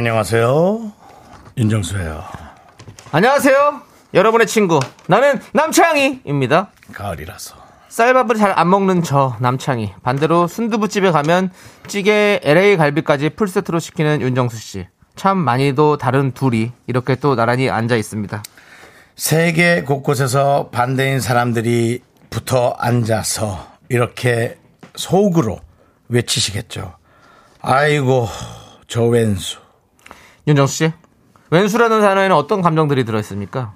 안녕하세요. 윤정수예요. 안녕하세요. 여러분의 친구. 나는 남창희입니다. 가을이라서. 쌀밥을 잘 안 먹는 저 남창희. 반대로 순두부집에 가면 찌개 LA 갈비까지 풀세트로 시키는 윤정수 씨. 참 많이도 다른 둘이 이렇게 또 나란히 앉아 있습니다. 세계 곳곳에서 반대인 사람들이 붙어 앉아서 이렇게 속으로 외치시겠죠. 아이고, 저 왼수. 윤정수 씨. 왼수라는 단어에는 어떤 감정들이 들어있습니까?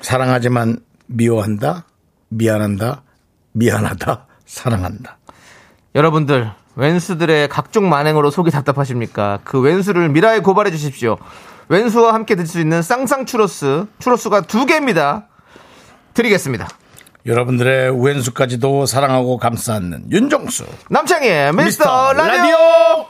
사랑하지만 미워한다, 미안한다, 미안하다, 사랑한다. 여러분들 왼수들의 각종 만행으로 속이 답답하십니까? 그 왼수를 미라에 고발해 주십시오. 왼수와 함께 드실 수 있는 쌍쌍 추로스 추로스가 두 개입니다. 드리겠습니다. 여러분들의 왼수까지도 사랑하고 감싸 안는 윤정수. 남창희의 미스터, 미스터 라디오. 라디오.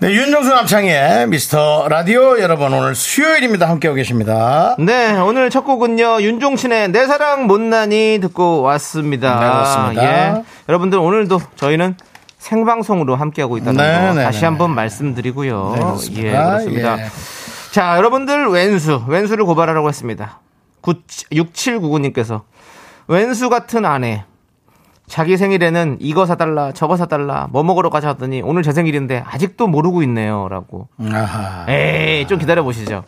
네, 윤정수 남창의 미스터 라디오 여러분 오늘 수요일입니다. 함께하고 계십니다. 네, 오늘 첫 곡은요, 윤종신의 내 사랑 못난이 듣고 왔습니다. 네, 그렇습니다. 예. 여러분들 오늘도 저희는 생방송으로 함께하고 있다는 네, 거 네, 다시 네. 한번 말씀드리고요. 네, 그렇습니다. 예, 그렇습니다. 예. 자, 여러분들 왼수, 왼수를 고발하라고 했습니다. 6799님께서 웬수 같은 아내. 자기 생일에는 이거 사달라, 저거 사달라, 뭐 먹으러 가자 하더니 오늘 제 생일인데 아직도 모르고 있네요. 라고. 아하. 에이, 좀 기다려 보시죠.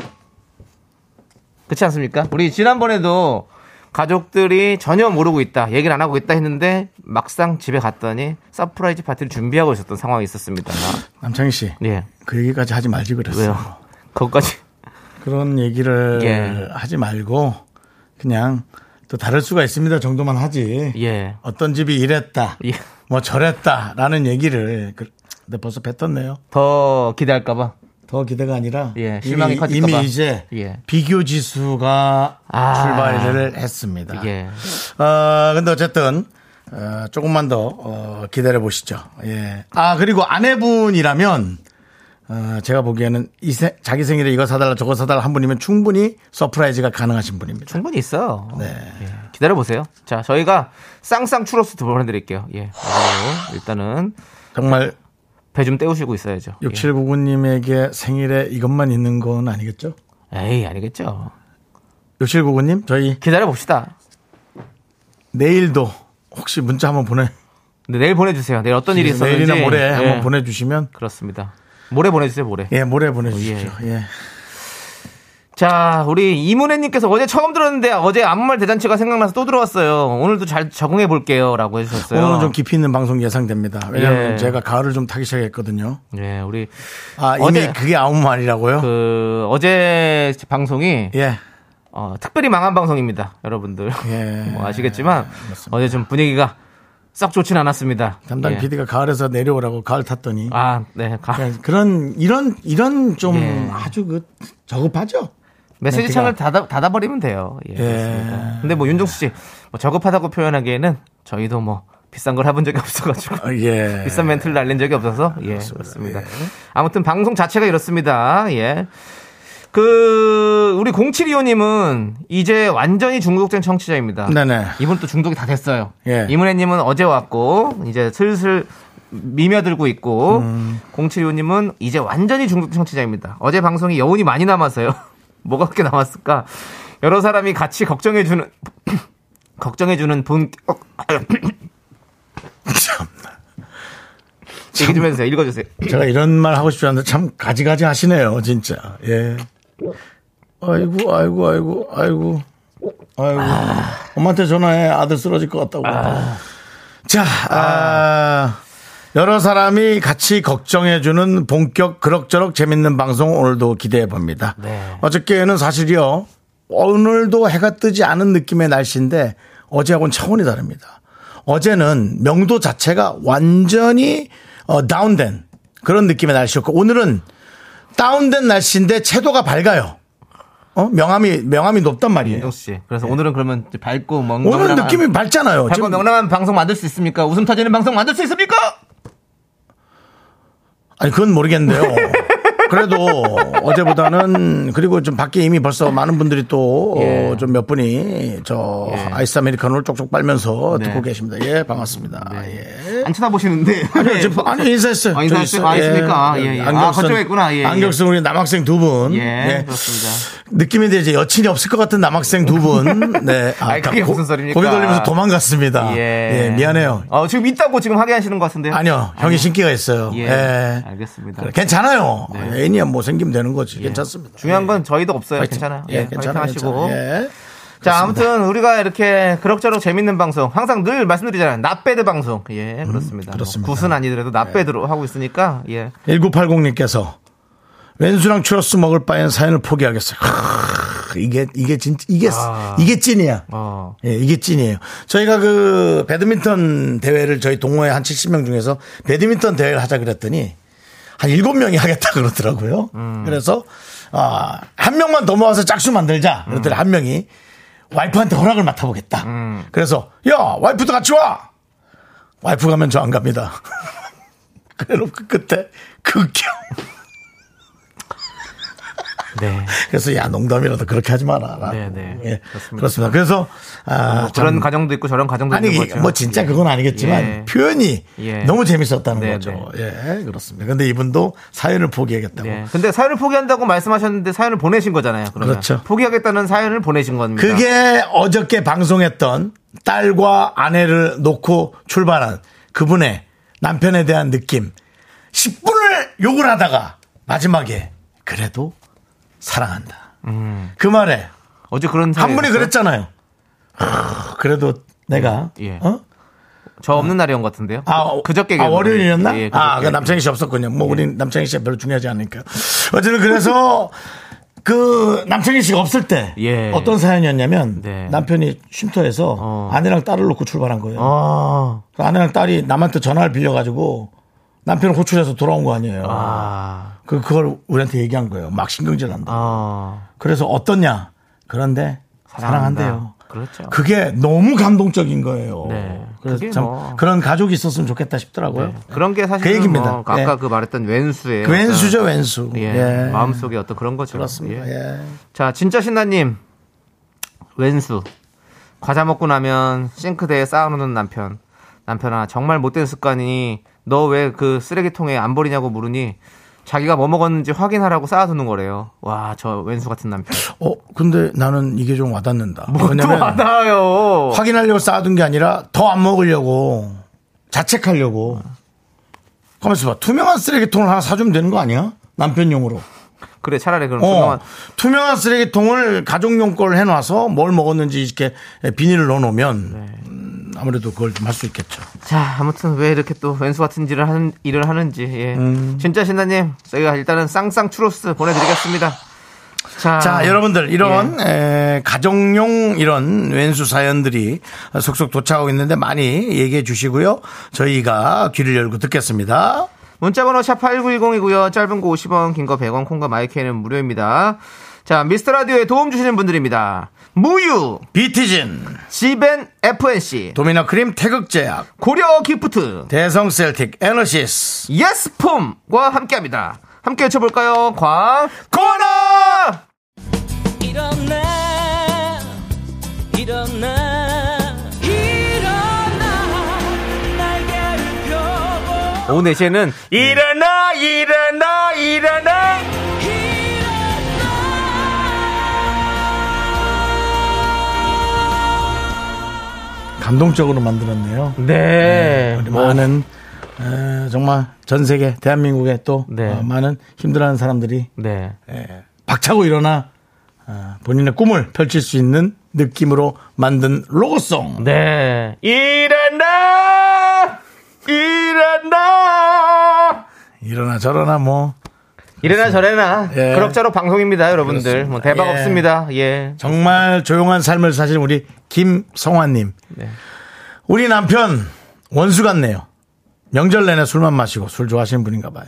그렇지 않습니까? 우리 지난번에도 가족들이 전혀 모르고 있다, 얘기를 안 하고 있다 했는데 막상 집에 갔더니 surprise 파티를 준비하고 있었던 상황이 있었습니다. 남창희 씨. 예. 그 얘기까지 하지 말지 그랬어요. 왜요? 그것까지. 그런 얘기를 예. 하지 말고 그냥 또 다를 수가 있습니다 정도만 하지. 예. 어떤 집이 이랬다. 예. 뭐 저랬다라는 얘기를 그- 근데 벌써 뱉었네요. 더 기대할까봐. 더 기대가 아니라 예, 실망이 이미. 이미 이제 예. 비교 지수가 아. 출발을 했습니다. 예. 어, 근데 어쨌든 어, 조금만 더 어, 기다려 보시죠. 예. 아 그리고 아내분이라면 어, 제가 보기에는 이 세- 자기 생일에 이거 사달라 저거 사달라 한 분이면 충분히 surprise가 가능하신 분입니다. 충분히 있어요. 네. 예. 기다려 보세요. 자, 저희가 쌍쌍 추러스 두 보내드릴게요. 예. 그리고 일단은 정말 배 좀 때우시고 있어야죠. 6799님에게 생일에 이것만 있는 건 아니겠죠? 예. 에이, 아니겠죠. 6799님 저희 기다려 봅시다. 내일도 혹시 문자 한번 보내 근데 내일 보내주세요. 내일 어떤 일이 있었는지. 내일이나 모레 예. 한번 보내주시면 그렇습니다. 모레 보내주세요, 모레. 예 모레 보내주십시오. 예. 자, 우리 이문혜님께서 어제 처음 들었는데 어제 아무 말 대잔치가 생각나서 또 들어왔어요. 오늘도 잘 적응해 볼게요. 라고 해주셨어요. 오늘은 좀 깊이 있는 방송 예상됩니다. 왜냐하면 예. 제가 가을을 좀 타기 시작했거든요. 예, 우리 아 이미 어제- 그게 아무 말이라고요? 그 어제 방송이 예. 어, 특별히 망한 방송입니다. 여러분들. 예. 뭐 아시겠지만 맞습니다. 어제 좀 분위기가 썩 좋진 않았습니다. 담당 예. PD가 가을에서 내려오라고 가을 탔더니 아, 네. 가- 그냥 그런 이런 이런 좀 예. 아주 그 저급하죠. 메시지 멘트가- 창을 닫아, 닫아 버리면 돼요. 예, 예. 근데 뭐 윤종수 씨, 뭐 저급하다고 표현하기에는 저희도 뭐 비싼 걸 해본 적이 없어가지고. 어, 예. 비싼 멘트를 날린 적이 없어서 예 그렇습니다. 아무튼 방송 자체가 이렇습니다. 예. 그 우리 0725님은 이제 완전히 중독된 청취자입니다. 네네. 이분 또 중독이 다 됐어요. 예. 이문혜님은 어제 왔고 이제 슬슬 미며들고 있고 음. 0725님은 이제 완전히 중독 청취자입니다. 어제 방송이 여운이 많이 남아서요. 뭐가 그렇게 남았을까? 여러 사람이 같이 걱정해주는 걱정해주는 분 얘기 좀 해주세요. 읽어주세요. 제가 이런 말 하고 싶지 않은데 참 가지가지 하시네요, 진짜. 예. 아이고, 아이고, 아이고, 아이고. 아이고. 엄마한테 전화해. 아들 쓰러질 것 같다고. 자, 아, 여러 사람이 같이 걱정해주는 본격 그럭저럭 재밌는 방송 오늘도 기대해 봅니다. 네. 어저께는 사실이요. 오늘도 해가 뜨지 않은 느낌의 날씨인데 어제하고는 차원이 다릅니다. 어제는 명도 자체가 완전히 어, 다운된 그런 느낌의 날씨였고 오늘은 다운된 날씨인데 채도가 밝아요. 어? 명암이 명암이 높단 말이에요. 씨. 그래서 오늘은 그러면 밝고 멍 오늘 느낌이 밝잖아요. 밝고 지금 명랑한 방송 만들 수 있습니까? 웃음 터지는 방송 만들 수 있습니까? 아니 그건 모르겠는데요. 그래도 어제보다는 그리고 좀 밖에 이미 벌써 많은 분들이 또 예. 좀몇 분이 저 예. 아이스 아메리카노를 쪽쪽 빨면서 네. 듣고 계십니다. 예, 반갑습니다. 예. 안 쳐다보시는데. 아니요, 지금 아니 인사했어요. 아, 인사했어요? 아. 있습니까? 예, 예. 아, 안경쓴 거쪽에 있구나. 예, 예. 안경 쓴 우리 남학생 두 분. 예, 그렇습니다. 느낌인데 이제 여친이 없을 것 같은 남학생 두 분. 네. 아이, 그게 무슨 소리입니까? 고개 돌리면서 도망갔습니다. 예. 예, 미안해요. 어, 지금 있다고 지금 하게 하시는 것 같은데요? 아니요, 형이 신기가 있어요. 예. 예. 알겠습니다. 괜찮아요. 네. 애인이야 뭐 생기면 되는 거지. 괜찮습니다. 중요한 건 저희도 없어요. 파이팅. 괜찮아요. 예, 파이팅 괜찮아요. 하시고. 예. 자, 아무튼 우리가 이렇게 그럭저럭 재밌는 방송 항상 늘 말씀드리잖아요. 나배드 방송. 예, 그렇습니다. 음, 그렇습니다. 뭐 굿은 아니더라도 나배드로 하고 있으니까 예. 1980님께서 왼수랑 추러스 먹을 바엔 사연을 포기하겠어요. 하, 이게 이게 진 이게 아. 이게 찐이야. 어. 예, 이게 찐이에요. 저희가 그 배드민턴 대회를 저희 동호회 한 70명 중에서 배드민턴 대회를 하자 그랬더니 한 7명이 하겠다 그러더라고요. 음. 그래서 아, 한 명만 더 모아서 짝수 만들자. 그랬더니 한 명이 와이프한테 허락을 맡아보겠다. 음. 그래서 야 와이프도 같이 와. 와이프 가면 저 안 갑니다. 그래놓고 그때 극혐. 네. 그래서 야 농담이라도 그렇게 하지 마라. 네, 네. 예, 그렇습니다. 그렇습니다. 그래서 아, 뭐 그런 참- 가정도 있고 저런 가정도 아니 있는 거죠. 뭐 진짜 예. 그건 아니겠지만 예. 표현이 예. 너무 재밌었다는 네, 거죠. 예, 그렇습니다. 근데 이분도 사연을 포기하겠다고. 네. 근데 사연을 포기한다고 말씀하셨는데 사연을 보내신 거잖아요. 그러면. 그렇죠. 포기하겠다는 사연을 보내신 겁니다. 그게 어저께 방송했던 딸과 아내를 놓고 출발한 그분의 남편에 대한 느낌. 10분을 욕을 하다가 마지막에 그래도 사랑한다. 그 말에 어제 그런 한 분이 있었어요? 그랬잖아요. 아, 그래도 내가 예. 어? 저 없는 날이온 것 같은데요. 아, 어, 그저께 아, 월요일이었나? 예, 아. 그 남창희 씨 없었군요. 뭐, 우리 남창희 씨가 별로 중요하지 않으니까. 어쨌든 그래서 그 남창희 씨가 없을 때 예. 어떤 사연이었냐면 네. 남편이 쉼터에서 어. 아내랑 딸을 놓고 출발한 거예요. 아. 그 아내랑 딸이 남한테 전화를 빌려가지고 남편을 호출해서 돌아온 거 아니에요. 아. 그, 그걸 우리한테 얘기한 거예요. 막 신경질 난다. 아. 그래서 어떻냐? 그런데 사랑한다. 사랑한대요. 그렇죠. 그게 너무 감동적인 거예요. 네. 그래서 참 뭐- 그런 가족이 있었으면 좋겠다 싶더라고요. 네. 그런 게 사실 그 얘기입니다. 뭐 아까 예. 그 말했던 왼수예요. 그 왼수죠, 왼수. 예. 예. 마음속에 어떤 그런 거죠. 그렇습니다. 예. 예. 자, 진짜 신나님. 왼수. 과자 먹고 나면 싱크대에 쌓아놓는 남편. 남편아, 정말 못된 습관이 너 왜 그 쓰레기통에 안 버리냐고 물으니 자기가 뭐 먹었는지 확인하라고 쌓아두는 거래요. 와, 저 왼수 같은 남편. 어, 근데 나는 이게 좀 와닿는다. 또 왜냐면 받아요. 확인하려고 쌓아둔 게 아니라 더 안 먹으려고 자책하려고. 가만있어 봐. 투명한 쓰레기통을 하나 사주면 되는 거 아니야? 남편용으로. 그래, 차라리 그럼 어, 그동안 투명한 쓰레기통을 가족용 걸 해놔서 뭘 먹었는지 이렇게 비닐을 넣어놓으면 네. 음, 아무래도 그걸 좀 할 수 있겠죠. 자, 아무튼 왜 이렇게 또 왼수 같은 일을 하는, 일을 하는지, 예. 음. 진짜 신나님, 저희가 일단은 쌍쌍 추로스 보내드리겠습니다. 자, 자, 여러분들 이런 예. 에, 가정용 이런 왼수 사연들이 속속 도착하고 있는데 많이 얘기해 주시고요. 저희가 귀를 열고 듣겠습니다. 문자번호 샵 8910이고요. 짧은 거 50원, 긴 거 100원, 콩과 마이크는 무료입니다. 자, 미스터 라디오에 도움 주시는 분들입니다. 무유, 비티진, 지벤 FNC, 도미노 크림 태극제약, 고려 기프트, 대성 셀틱, 에너시스. 예스폼과 함께 합니다. 함께 외쳐볼까요? 광, 고나! 일어나 일어나 일어나 날개를 펴고 오후 4시에는 일어나, 일어나, 일어나! 감동적으로 만들었네요. 네. 우리 많은 에, 정말 전 세계 대한민국에 또 네. 어, 많은 힘들어하는 사람들이 네. 에, 박차고 일어나 어, 본인의 꿈을 펼칠 수 있는 느낌으로 만든 로고송. 네. 일어나! 일어나! 일어나 저러나 뭐 이래나 저래나 예. 그럭저럭 방송입니다, 여러분들. 뭐 대박 예. 없습니다. 예. 정말 조용한 삶을 사신 우리 김성환님. 네. 우리 남편 원수 같네요. 명절 내내 술만 마시고 술 좋아하시는 분인가 봐요.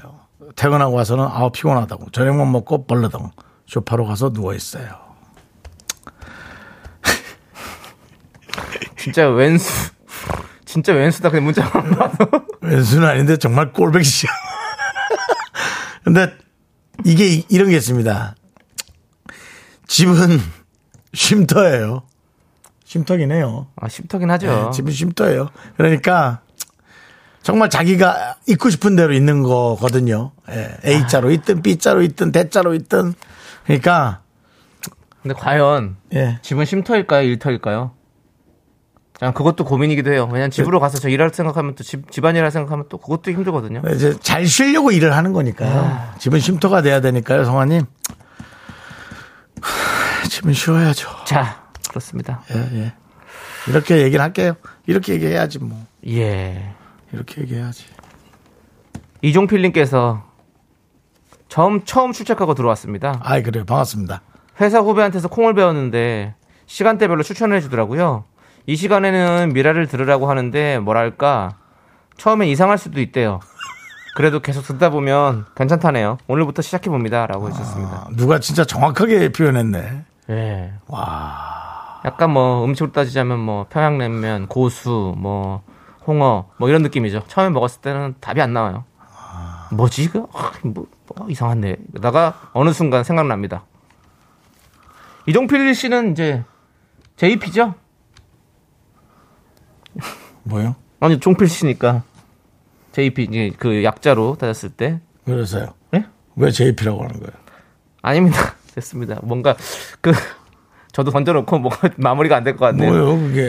퇴근하고 와서는 아우 피곤하다고 저녁만 먹고 벌러덩 쇼파로 가서 누워 있어요. 진짜 왼수. 진짜 왼수다. 그냥 문자만 봐도. 왼수는 아닌데 정말 꼴백이야. 근데 이게 이- 이런 게 있습니다. 집은 쉼터예요. 쉼터긴 해요. 아, 쉼터긴 하죠. 네, 집은 쉼터예요. 그러니까 정말 자기가 있고 싶은 대로 있는 거거든요. 예, A자로 있든 B자로 있든 D자로 있든 그러니까 근데 과연 예. 집은 쉼터일까요? 일터일까요? 자, 그것도 고민이기도 해요. 왜냐면 집으로 가서 저 일할 생각하면 또 집, 집안일 할 생각하면 또 그것도 힘들거든요. 이제 잘 쉬려고 일을 하는 거니까요. 집은 쉼터가 돼야 되니까요, 성화님. 하, 집은 쉬어야죠. 자, 그렇습니다. 예, 예. 이렇게 얘기를 할게요. 이렇게 얘기해야지 뭐. 예. 이렇게 얘기해야지. 이종필님께서 처음, 처음 출첵하고 들어왔습니다. 아이 그래요. 반갑습니다. 회사 후배한테서 콩을 배웠는데 시간대별로 추천을 해주더라고요. 이 시간에는 미라를 들으라고 하는데 뭐랄까 처음엔 이상할 수도 있대요. 그래도 계속 듣다 보면 괜찮다네요. 오늘부터 시작해 봅니다라고 해주셨습니다. 아, 누가 진짜 정확하게 표현했네. 예. 와. 약간 뭐 음식으로 따지자면 뭐 평양냉면, 고수, 뭐 홍어 뭐 이런 느낌이죠. 처음에 먹었을 때는 답이 안 나와요. 뭐지 이거? 아, 뭐, 뭐 이상한데. 그러다가 어느 순간 생각납니다. 이종필 씨는 이제 JP죠? 뭐요? 아니 종필 씨니까 JP 이제 그 약자로 따졌을 때 그래서요. 네? 왜 JP라고 하는 거예요? 아닙니다. 됐습니다. 뭔가 그 저도 던져놓고 뭐가 마무리가 안 될 것 같네요. 뭐요, 그게?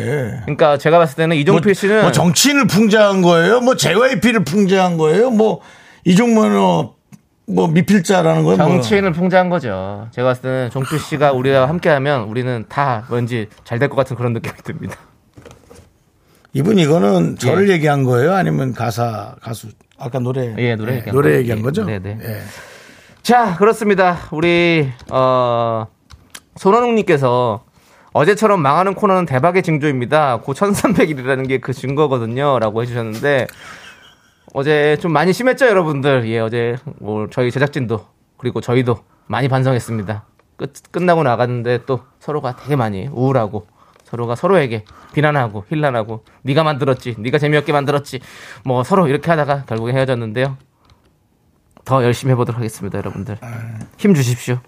그러니까 제가 봤을 때는 이종필 씨는 뭐 정치인을 풍자한 거예요? 뭐 JYP를 풍자한 거예요? 뭐 이종문어 뭐 미필자라는 거예요? 뭐. 정치인을 풍자한 거죠. 제가 봤을 때는 종필 씨가 우리와 함께하면 우리는 다 왠지 잘 될 것 같은 그런 느낌이 듭니다. 이분 이거는 저를 예. 얘기한 거예요? 아니면 가사 가수 아까 노래 예, 노래 예, 얘기한 노래 거. 얘기한 예, 거죠? 네네. 예. 자, 그렇습니다. 우리 어 손원웅님께서 어제처럼 망하는 코너는 대박의 징조입니다. 고 1300일이라는 게 그 증거거든요. 라고 해주셨는데, 어제 좀 많이 심했죠, 여러분들? 예, 어제 뭐 저희 제작진도, 그리고 저희도 많이 반성했습니다. 끝, 끝나고 나갔는데 또 서로가 되게 많이 우울하고, 서로가 서로에게 비난하고, 힐난하고, 네가 만들었지, 네가 재미없게 만들었지, 뭐 서로 이렇게 하다가 결국에 헤어졌는데요. 더 열심히 해보도록 하겠습니다, 여러분들. 힘 주십시오.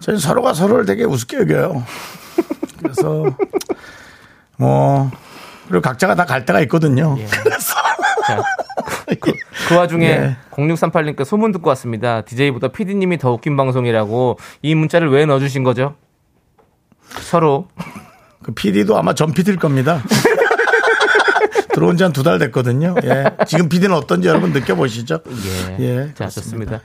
저는 서로가 서로를 되게 우습게 여겨요. 그래서 뭐 그리고 각자가 다 갈 때가 있거든요. 예. 그래서 자, 그, 그 와중에 예. 0638님께 소문 듣고 왔습니다. DJ보다 PD님이 더 웃긴 방송이라고 이 문자를 왜 넣어주신 거죠? 서로 그 PD도 아마 전 PD일 겁니다. 들어온 지 한 두 달 됐거든요. 예. 지금 PD는 어떤지 여러분 느껴보시죠. 예. 예, 자. 좋습니다.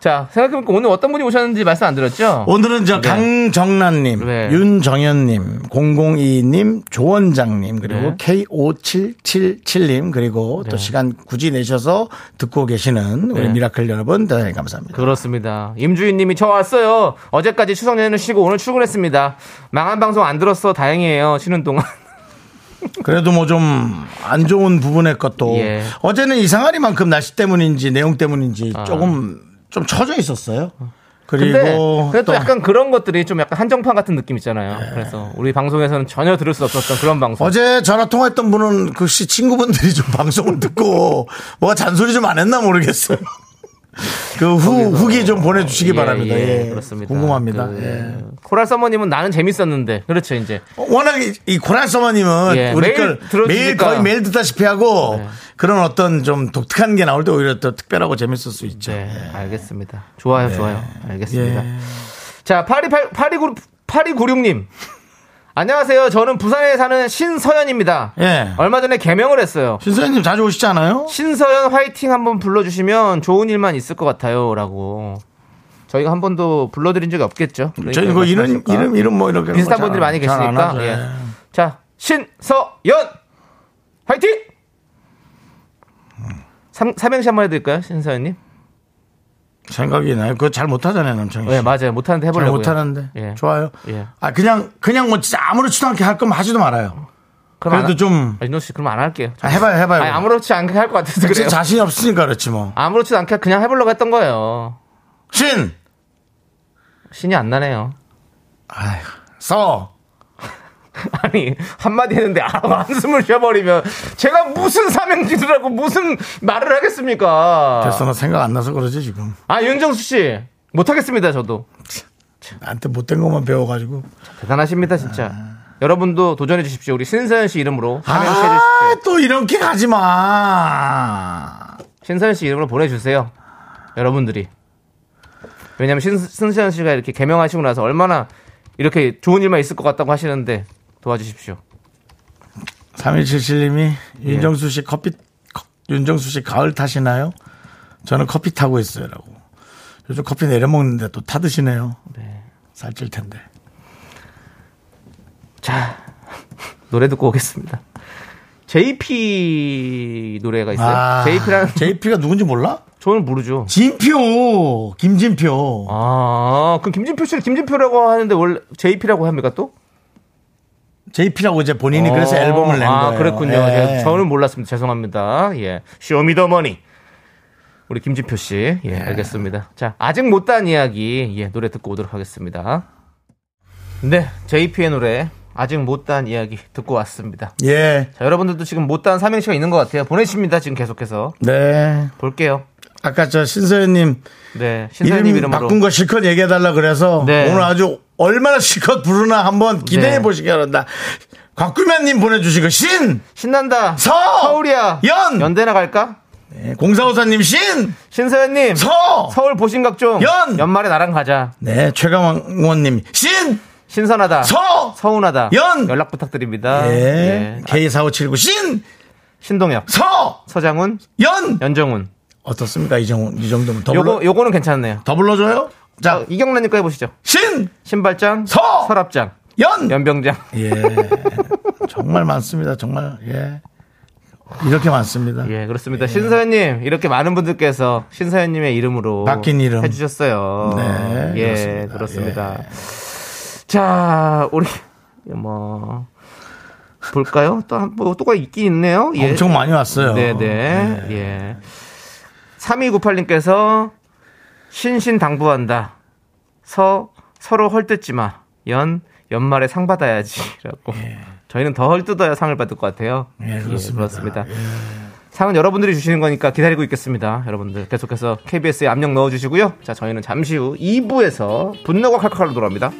자, 생각해보니까 오늘 어떤 분이 오셨는지 말씀 안 드렸죠? 오늘은 저 네. 강정란님, 네. 윤정현님, 002님, 조원장님, 그리고 네. K5777님, 그리고 또 시간 굳이 내셔서 듣고 계시는 우리 네. 미라클 여러분 대단히 감사합니다. 그렇습니다. 임주인님이 저 왔어요. 어제까지 추석 연휴 쉬고 오늘 출근했습니다. 망한 방송 안 들었어. 다행이에요. 쉬는 동안. 그래도 뭐 좀 안 좋은 부분의 것도 예. 어제는 이상하리만큼 날씨 때문인지 내용 때문인지 아. 조금 좀 처져 있었어요. 근데 그리고 그래도 또 약간 그런 것들이 좀 약간 한정판 같은 느낌 있잖아요. 그래서 우리 방송에서는 전혀 들을 수 없었던 그런 방송. 어제 전화 통화했던 분은 그씨 친구분들이 좀 방송을 듣고 뭐가 잔소리 좀 안 했나 모르겠어요. 그 후. 후기 좀 보내주시기 예, 바랍니다. 예, 예. 그렇습니다. 궁금합니다. 그 예. 코랄 서머님은 나는 재밌었는데 그렇죠 이제 워낙 이, 이 코란 서머님은 예, 우리 매일. 매일 거의 매일 듣다시피 하고 네. 그런 어떤 좀 독특한 게 나올 때 오히려 더 특별하고 재밌을 수 있죠. 네 알겠습니다. 좋아요 좋아요 알겠습니다. 예. 자8298 8296 8296님 안녕하세요. 저는 부산에 사는 신서연입니다. 예. 얼마 전에 개명을 했어요. 신선생님 자주 오시지 않아요? 신서연 화이팅 한번 불러주시면 좋은 일만 있을 것 같아요.라고 저희가 한 번도 불러드린 적이 없겠죠. 저희 그 이름? 이름 이름 뭐 이렇게 비슷한 잘 분들이 많이 계시니까. 하죠. 예. 자, 신서연! 화이팅! 삼, 삼행시 한 번 해드릴까요, 신서연님? 생각이 나요. 그거 잘 못하잖아요, 남창희 씨. 네, 맞아요. 못하는데 잘 해보려고요. 못하는데 예. 좋아요. 예. 아 그냥 그냥 뭐 진짜 아무렇지도 않게 할 거면 하지도 말아요. 그래도 안, 좀 아, 윤정 씨 그럼 안 할게요. 아, 해봐요, 해봐요. 아니, 아무렇지 않게 할 것 같아서 그래요. 자신이 없으니까 그렇지 뭐. 아무렇지도 않게 그냥 해보려고 했던 거예요. 신! 신이 안 나네요. 아휴, 서! 아니 한마디 했는데 아, 한숨을 쉬어버리면 제가 무슨 하고 무슨 말을 하겠습니까? 됐어, 나 생각 안 나서 그러지, 지금. 아 윤정수 씨 못하겠습니다 저도 나한테 못된 것만 배워가지고. 대단하십니다 진짜. 여러분도 도전해 주십시오. 우리 신서연 씨 이름으로 사명시 아, 해주십시오. 또 이렇게 가지 마. 신서연 씨 이름으로 보내주세요. 여러분들이. 왜냐면 신, 신서연 씨가 이렇게 개명하시고 나서 얼마나 이렇게 좋은 일만 있을 것 같다고 하시는데 도와주십시오. 3177님이 예. 윤정수 씨 커피, 커- 윤정수 씨 가을 타시나요? 저는 커피 타고 있어요. 라고. 요즘 커피 내려먹는데 또 타드시네요. 살찔 텐데. 자, 노래 듣고 오겠습니다. JP 노래가 있어요. JP라는 JP가 누군지 몰라? 저는 모르죠. 진표! 김진표. 아, 그럼 김진표 씨를 김진표라고 하는데 원래 JP라고 합니까 또? JP라고 이제 본인이 그래서 앨범을 낸 아, 거예요. 그랬군요. 예. 제가 저는 몰랐습니다. 죄송합니다. 예. 쇼미더머니. 우리 김진표 씨. 예, 알겠습니다. 자, 아직 못단 이야기. 예, 노래 듣고 오도록 하겠습니다. 네, JP의 노래. 아직 못단 이야기 듣고 왔습니다. 예. 자, 여러분들도 지금 못단 삼행시가 있는 것 같아요. 보내십니다. 지금 계속해서. 네. 볼게요. 아까 저 신서연님 네, 신사님 이름 이름으로. 바꾼 거 실컷 얘기해달라 그래서 네. 오늘 아주 얼마나 실컷 부르나 한번 기대해 네. 보시기 바랍니다. 곽규면님 보내주시고 신! 신난다. 서! 서울이야. 연! 연대나 갈까? 네, 공사호사님 신! 신서연님. 서! 서울 보신각종. 연! 연말에 나랑 가자. 네, 최강원님 신! 신선하다. 서! 서운하다. 연! 연락 부탁드립니다. 예. 예. K4579 신! 신동엽. 서! 서장훈. 연! 연정훈. 어떻습니까? 이, 정도, 이 정도면 더, 불러, 요거, 요거는 괜찮네요. 더 불러줘요? 자, 자, 이경란님 거 해보시죠. 신! 신발장. 서! 서랍장. 연! 연병장. 예. 정말 많습니다. 정말, 예. 이렇게 많습니다. 예, 그렇습니다. 신서연님, 이렇게 많은 분들께서 신서연님의 이름으로 바뀐 이름. 해주셨어요. 네, 예, 그렇습니다. 그렇습니다. 자, 우리, 뭐, 볼까요? 또, 한- 뭐, 또가 있긴 있네요. 예. 엄청 많이 왔어요. 네 네. 예. 3298님께서 신신당부한다. 서, 서로 헐뜯지 마. 연, 연말에 상 받아야지. 라고. 저희는 더 헐뜯어야 상을 받을 것 같아요. 예, 그렇습니다. 그렇습니다. 상은 여러분들이 주시는 거니까 기다리고 있겠습니다. 여러분들 계속해서 KBS에 압력 넣어주시고요. 자, 저희는 잠시 후 2부에서 분노가 칼칼로 돌아옵니다.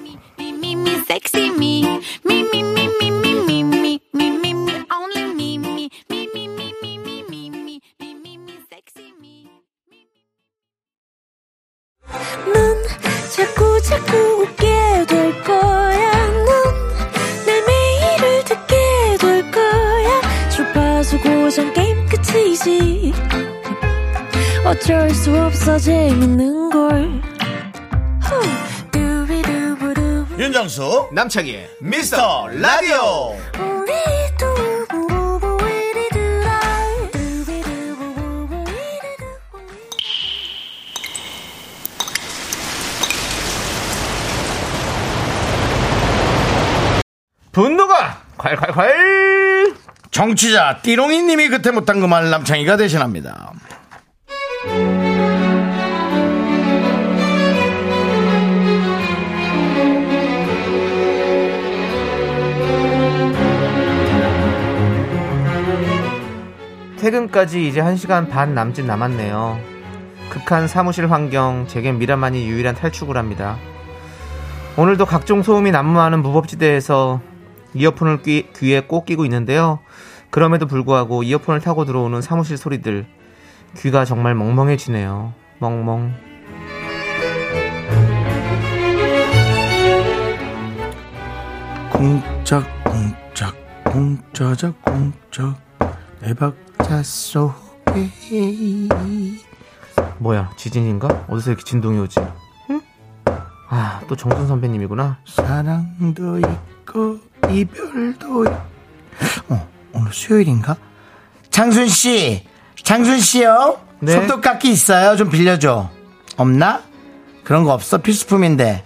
어쩔 수 없어 재밌는 걸. 윤정수, 남창희의 미스터 라디오. 분노가 콸콸콸! 정취자 띠롱이님이 그때 못한 그 말 남창희가 대신합니다. 퇴근까지 이제 1시간 반 남짓 남았네요. 극한 사무실 환경, 제겐 미라만이 유일한 탈출구를 합니다. 오늘도 각종 소음이 난무하는 무법지대에서 이어폰을 귀, 귀에 꼭 끼고 있는데요. 그럼에도 불구하고 이어폰을 타고 들어오는 사무실 소리들, 귀가 정말 멍멍해지네요. 멍멍. 쿵짝 쿵짝 쿵짜자 쿵짝 내 박자 속에 뭐야, 지진인가? 어디서 이렇게 진동이 오지? 응? 아, 또 정순 선배님이구나. 사랑도 있고 이별도 있... 어, 오늘 수요일인가? 장순 씨, 장순 씨요. 네? 손톱깎이 있어요? 좀 빌려줘. 없나? 그런 거 없어 필수품인데.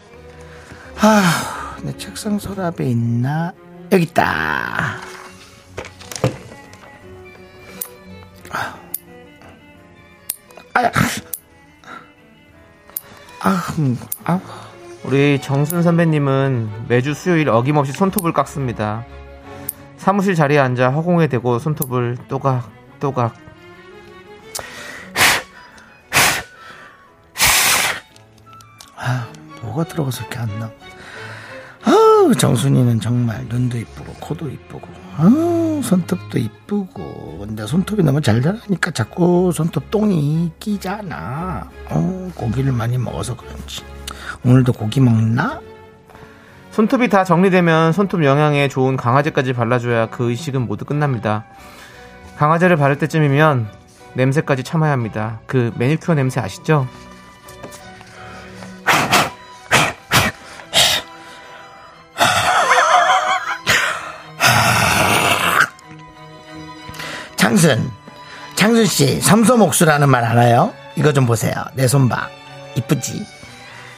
아, 내 책상 서랍에 있나? 여기 있다. 아야. 아, 음, 아. 우리 정순 선배님은 매주 수요일 어김없이 손톱을 깎습니다. 사무실 자리에 앉아 허공에 대고 손톱을 또각 또각 뭐가 들어가서 이렇게 안 나? 아우, 정순이는 정말 눈도 이쁘고, 코도 이쁘고, 아우, 손톱도 이쁘고. 근데 손톱이 너무 잘 자라니까 자꾸 손톱 똥이 끼잖아. 어, 고기를 많이 먹어서 그런지. 오늘도 고기 먹나? 손톱이 다 정리되면 손톱 영양에 좋은 강화제까지 발라줘야 그 의식은 모두 끝납니다. 강화제를 바를 때쯤이면 냄새까지 참아야 합니다. 그 매니큐어 냄새 아시죠? 장순, 장순 씨, 삼소목수라는 말 알아요? 이거 좀 보세요. 내 손 봐. 이쁘지?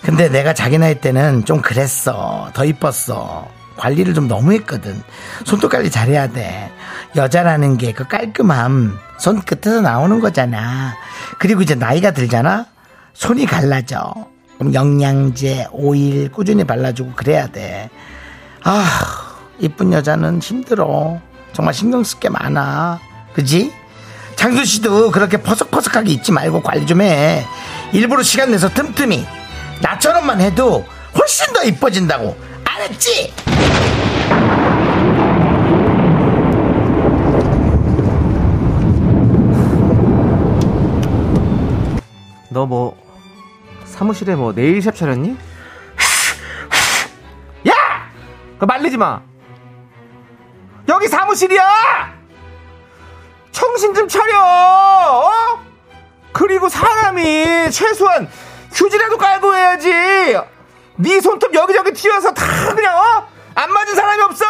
근데 내가 자기 나이 때는 좀 그랬어. 더 이뻤어. 관리를 좀 너무 했거든. 손톱 관리 잘해야 돼. 여자라는 게 그 깔끔함, 손끝에서 나오는 거잖아. 그리고 이제 나이가 들잖아? 손이 갈라져. 그럼 영양제, 오일 꾸준히 발라주고 그래야 돼. 아, 이쁜 여자는 힘들어. 정말 신경 쓸 게 많아. 그지? 장수 씨도 그렇게 퍼석퍼석하게 입지 말고 관리 좀 해. 일부러 시간 내서 틈틈이. 나처럼만 해도 훨씬 더 이뻐진다고. 알았지? 너 뭐 사무실에 뭐 네일샵 차렸니? 야! 그 말리지 마. 여기 사무실이야. 정신 좀 차려. 어? 그리고 사람이 최소한 휴지라도 깔고 해야지. 네 손톱 여기저기 튀어서 다 그냥 어? 안 맞은 사람이 없어.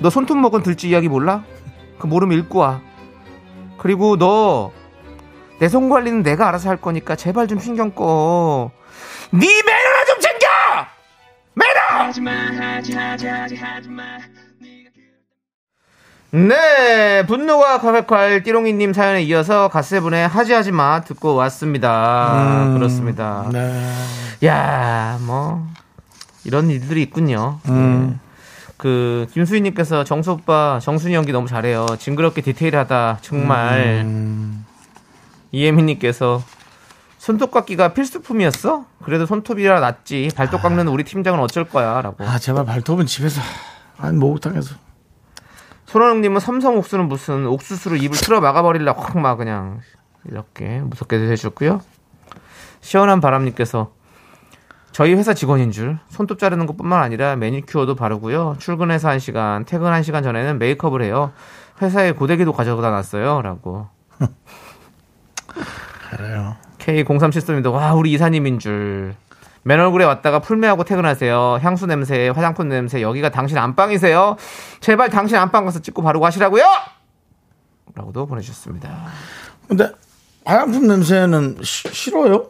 너 손톱 먹은 들쥐 이야기 몰라? 그 모르면 읽고 와. 그리고 너 내 손 관리는 내가 알아서 할 거니까 제발 좀 신경 꺼. 네 매너나 좀 챙겨. 매너. 네, 분노가 콸콸콸 띠롱이님 사연에 이어서 갓세븐의 하지하지 마 듣고 왔습니다. 그렇습니다. 네. 야, 뭐 이런 일들이 있군요. 예. 그 김수희님께서 정수 오빠 정순이 연기 너무 잘해요. 징그럽게 디테일하다 정말. 이혜민님께서 손톱 깎기가 필수품이었어? 그래도 손톱이라 낫지. 발톱 깎는 우리 팀장은 어쩔 거야?라고. 아, 제발 발톱은 집에서. 아니, 목욕탕에서. 손원웅님은 삼성 옥수는 무슨 옥수수로 입을 틀어 막아버리려 확 막 그냥 이렇게 무섭게 해주셨고요. 시원한 바람님께서 저희 회사 직원인 줄 손톱 자르는 것뿐만 아니라 매니큐어도 바르고요. 출근해서 한 시간, 퇴근 한 시간 전에는 메이크업을 해요. 회사에 고데기도 가져다 놨어요.라고. 그래요. K0373님도 와 우리 이사님인 줄. 맨 얼굴에 왔다가 풀메하고 퇴근하세요. 향수 냄새, 화장품 냄새, 여기가 당신 안방이세요. 제발 당신 안방 가서 찍고 바르고 하시라고요. 라고도 보내주셨습니다. 근데 화장품 냄새는 시- 싫어요?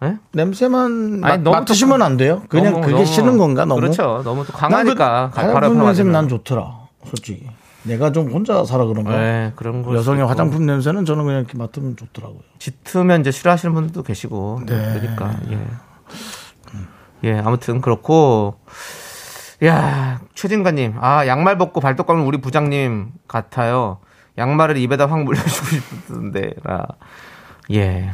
네? 냄새만 아니, 맡- 너무 맡으시면 또- 안 돼요? 그냥 너무, 그게 너무- 싫은 건가 너무? 그렇죠. 너무 강하니까. 그 화장품 냄새는. 난 좋더라. 솔직히. 내가 좀 혼자 살아 그런가? 네, 그런 거. 여성의 화장품 냄새는 저는 그냥 이렇게 맡으면 좋더라고요. 짙으면 이제 싫어하시는 분들도 계시고. 네. 그러니까, 예. 예, 아무튼 그렇고. 야, 최진가님. 아, 양말 벗고 발톱 깎는 우리 부장님 같아요. 양말을 입에다 확 물려주고 싶은데, 라. 예.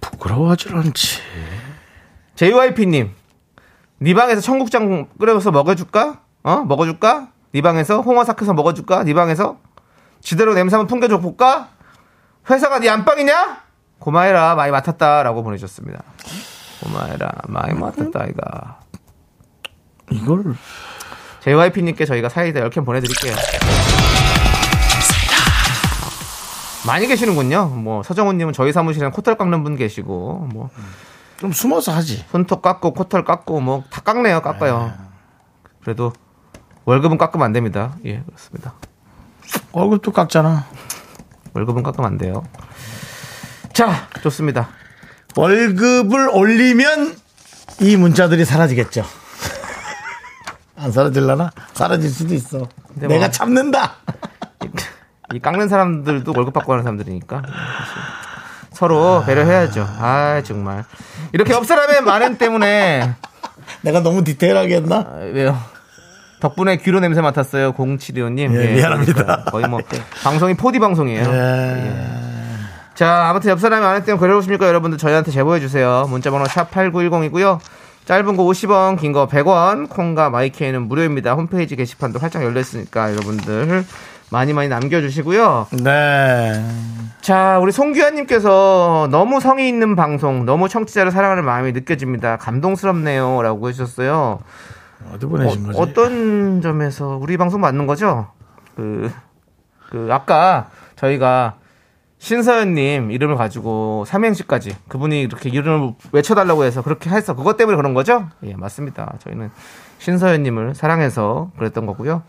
부끄러워하질 않지. JYP님. 네 방에서 청국장 끓여서 먹어줄까? 어? 먹어줄까? 네 방에서 홍어 삭혀서 먹어줄까? 네 방에서 지대로 냄새 한번 풍겨줘 볼까? 회사가 네 안방이냐? 고마해라 많이 맡았다라고 보내주셨습니다. 고마해라 많이 맡았다 이가. 이걸 JYP님께 저희가 사이다 10캔 보내드릴게요. 많이 계시는군요. 뭐 서정훈님은 저희 사무실에는 코털 깎는 분 계시고 뭐 좀 숨어서 하지. 손톱 깎고 코털 깎고 뭐 다 깎네요 깎아요 그래도 월급은 깎으면 안 됩니다 예 그렇습니다 월급도 깎잖아. 월급은 깎으면 안 돼요 자 좋습니다 월급을 올리면 이 문자들이 사라지겠죠. 안 사라질라나? 사라질 수도 있어. 내가 뭐- 참는다. 이 깎는 사람들도 월급 받고 하는 사람들이니까 서로 배려해야죠. 아 정말 이렇게 옆 사람의 말은 때문에 내가 너무 디테일하게 했나? 아, 왜요? 덕분에 귀로 냄새 맡았어요. 0725님. 예, 미안합니다. 거의 뭐 방송이 포디 방송이에요. 예. 자, 아무튼 옆 사람이 안 했다면 그러십니까? 여러분들 저희한테 제보해 주세요. 문자 번호 샵 8910이고요. 짧은 거 50원, 긴 거 100원, 콩과 마이케이는 무료입니다. 홈페이지 게시판도 활짝 열려 있으니까 여러분들 많이 많이 남겨 주시고요. 네. 자, 우리 송규환님께서 너무 성의 있는 방송, 너무 청취자를 사랑하는 마음이 느껴집니다. 감동스럽네요. 라고 해주셨어요. 어디 보내신 거지? 어, 떤 점에서 우리 방송 맞는 거죠? 그, 그, 아까 저희가 신서연님 이름을 가지고 삼행시까지 그분이 이렇게 이름을 외쳐달라고 해서 그렇게 했어. 그것 때문에 그런 거죠? 예, 맞습니다. 저희는 신서연님을 사랑해서 그랬던 거고요.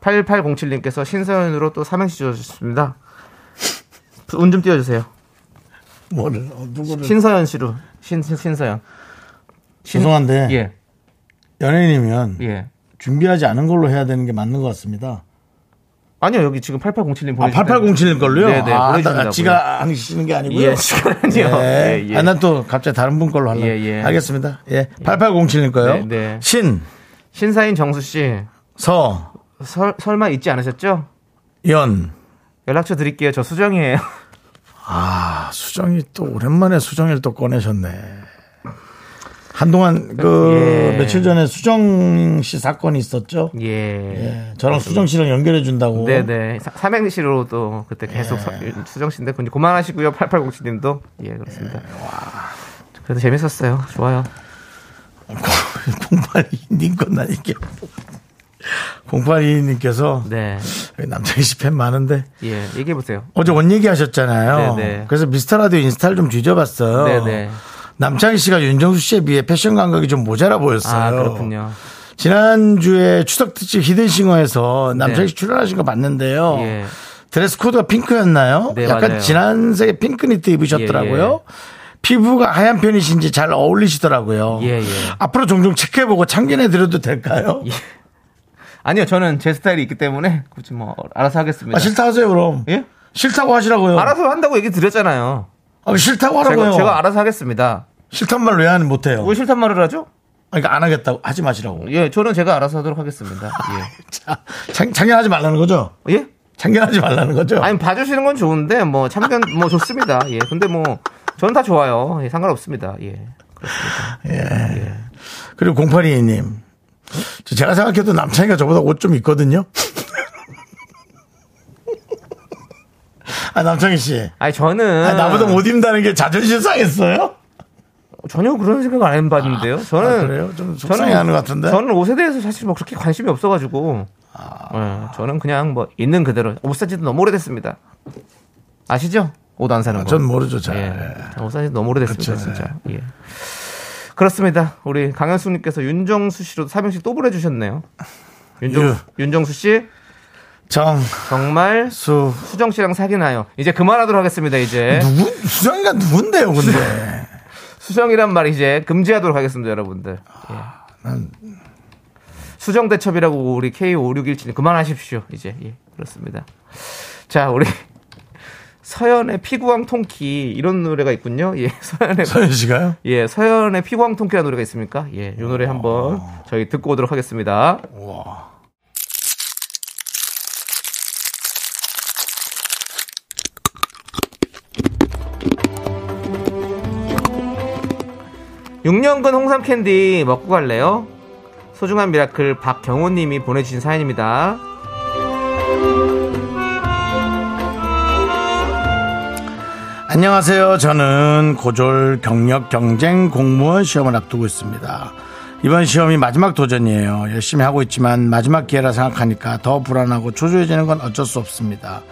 8807님께서 신서연으로 또 삼행시 주셨습니다. 운 좀 띄워주세요. 뭐를, 어, 누구를. 신서연 씨로. 신, 신, 신서연. 신- 죄송한데. 예, 연예인이면 예. 준비하지 않은 걸로 해야 되는 게 맞는 것 같습니다. 아니요, 여기 지금 8807님 아, 보내주신 8807일 걸로요? 네네, 아, 보내주신다고요. 나, 지가 하시는 게 아니고요. 예, 시간이요. 예. 예, 예. 아, 난또 갑자기 다른 분 걸로 하려고. 예, 예. 알겠습니다. 예. 8807일 거요. 네, 네. 신, 신사인 정수 씨. 서, 설, 설마 잊지 않으셨죠? 연. 연락처 드릴게요. 저 수정이에요. 아, 수정이 또 오랜만에 수정이를 또 꺼내셨네. 한동안 그 예. 며칠 전에 수정 씨 사건이 있었죠. 예. 예, 저랑 수정 씨랑 연결해 준다고. 네네. 사- 삼행시로 또 그때 계속 예. 서- 수정 씨인데 근데 그만하시고요. 8807님도. 예, 그렇습니다. 그래도 재밌었어요. 좋아요. 082님 건나 이게. 082님께서 네. 남창희 씨 팬 많은데 예, 얘기해 보세요. 어제 원 얘기 하셨잖아요. 네네. 그래서 미스터 라디오 인스타를 좀 뒤져봤어요. 네네. 남창희 씨가 윤정수 씨에 비해 패션 감각이 좀 모자라 보였어요. 아, 그렇군요. 지난주에 추석 특집 히든싱어에서 남창희 네. 씨 출연하신 거 봤는데요. 예. 드레스 코드가 핑크였나요? 네, 약간 맞아요. 진한색의 핑크 니트 입으셨더라고요. 예, 예. 피부가 하얀 편이신지 잘 어울리시더라고요. 예, 예. 앞으로 종종 체크해보고 참견해 드려도 될까요? 아니요, 저는 제 스타일이 있기 때문에 굳이 뭐 알아서 하겠습니다. 아, 싫다 하세요, 그럼. 예? 싫다고 하시라고요. 알아서 한다고 얘기 드렸잖아요. 아, 싫다고 하라고요. 제가, 제가 알아서 하겠습니다. 싫단 말 왜 안 못해요? 왜 싫단 말을 하죠? 그러니까 안 하겠다고 하지 마시라고. 예, 저는 제가 알아서 하도록 하겠습니다. 자, 참, 참견하지 말라는 거죠? 예. 예? 참견하지 말라는 거죠? 아니 봐주시는 건 좋은데 뭐 참견 뭐 좋습니다. 예. 근데 뭐 저는 다 좋아요. 예, 상관없습니다. 예. 그리고 0822님. 제가 생각해도 남창이가 저보다 옷 좀 있거든요? 아, 남창희 씨. 아니 저는 아, 나보다 못 입는다는 게 자존심 상했어요? 전혀 그런 생각 안 해봤는데요. 저는 아? 좀 속상해 하는 것 같은데? 저는 옷에 대해서 사실 뭐 그렇게 관심이 없어가지고 예, 저는 그냥 뭐 있는 그대로 옷 산지도 너무 오래됐습니다. 아시죠? 옷 안 사는 거. 전 모르죠, 잘. 예. 옷 산지 너무 오래됐습니다, 그렇죠, 진짜. 예. 그렇습니다. 우리 강현숙님께서 윤정수 씨로 삼행시 또 보내주셨네요. 윤정, 유. 윤정수 씨 정, 정말 수. 수정 씨랑 사귀나요? 이제 그만하도록 하겠습니다. 이제 누구, 수정이가 누군데요, 근데? 수정이란 말 이제 금지하도록 하겠습니다, 여러분들. 예. 수정 대첩이라고 우리 K5617님 그만하십시오. 이제 예, 그렇습니다. 자, 우리 서연의 피구왕 통키 이런 노래가 있군요. 예, 서연의 서현 씨가요? 예, 서연의 피구왕 통키라는 노래가 있습니까? 예, 이 노래 한번 저희 듣고 오도록 하겠습니다. 육년근 홍삼 캔디 먹고 갈래요? 소중한 미라클 박경호 님이 보내주신 사연입니다. 안녕하세요. 저는 고졸 경력 경쟁 공무원 시험을 앞두고 있습니다. 이번 시험이 마지막 도전이에요. 열심히 하고 있지만 마지막 기회라 생각하니까 더 불안하고 초조해지는 건 어쩔 수 없습니다.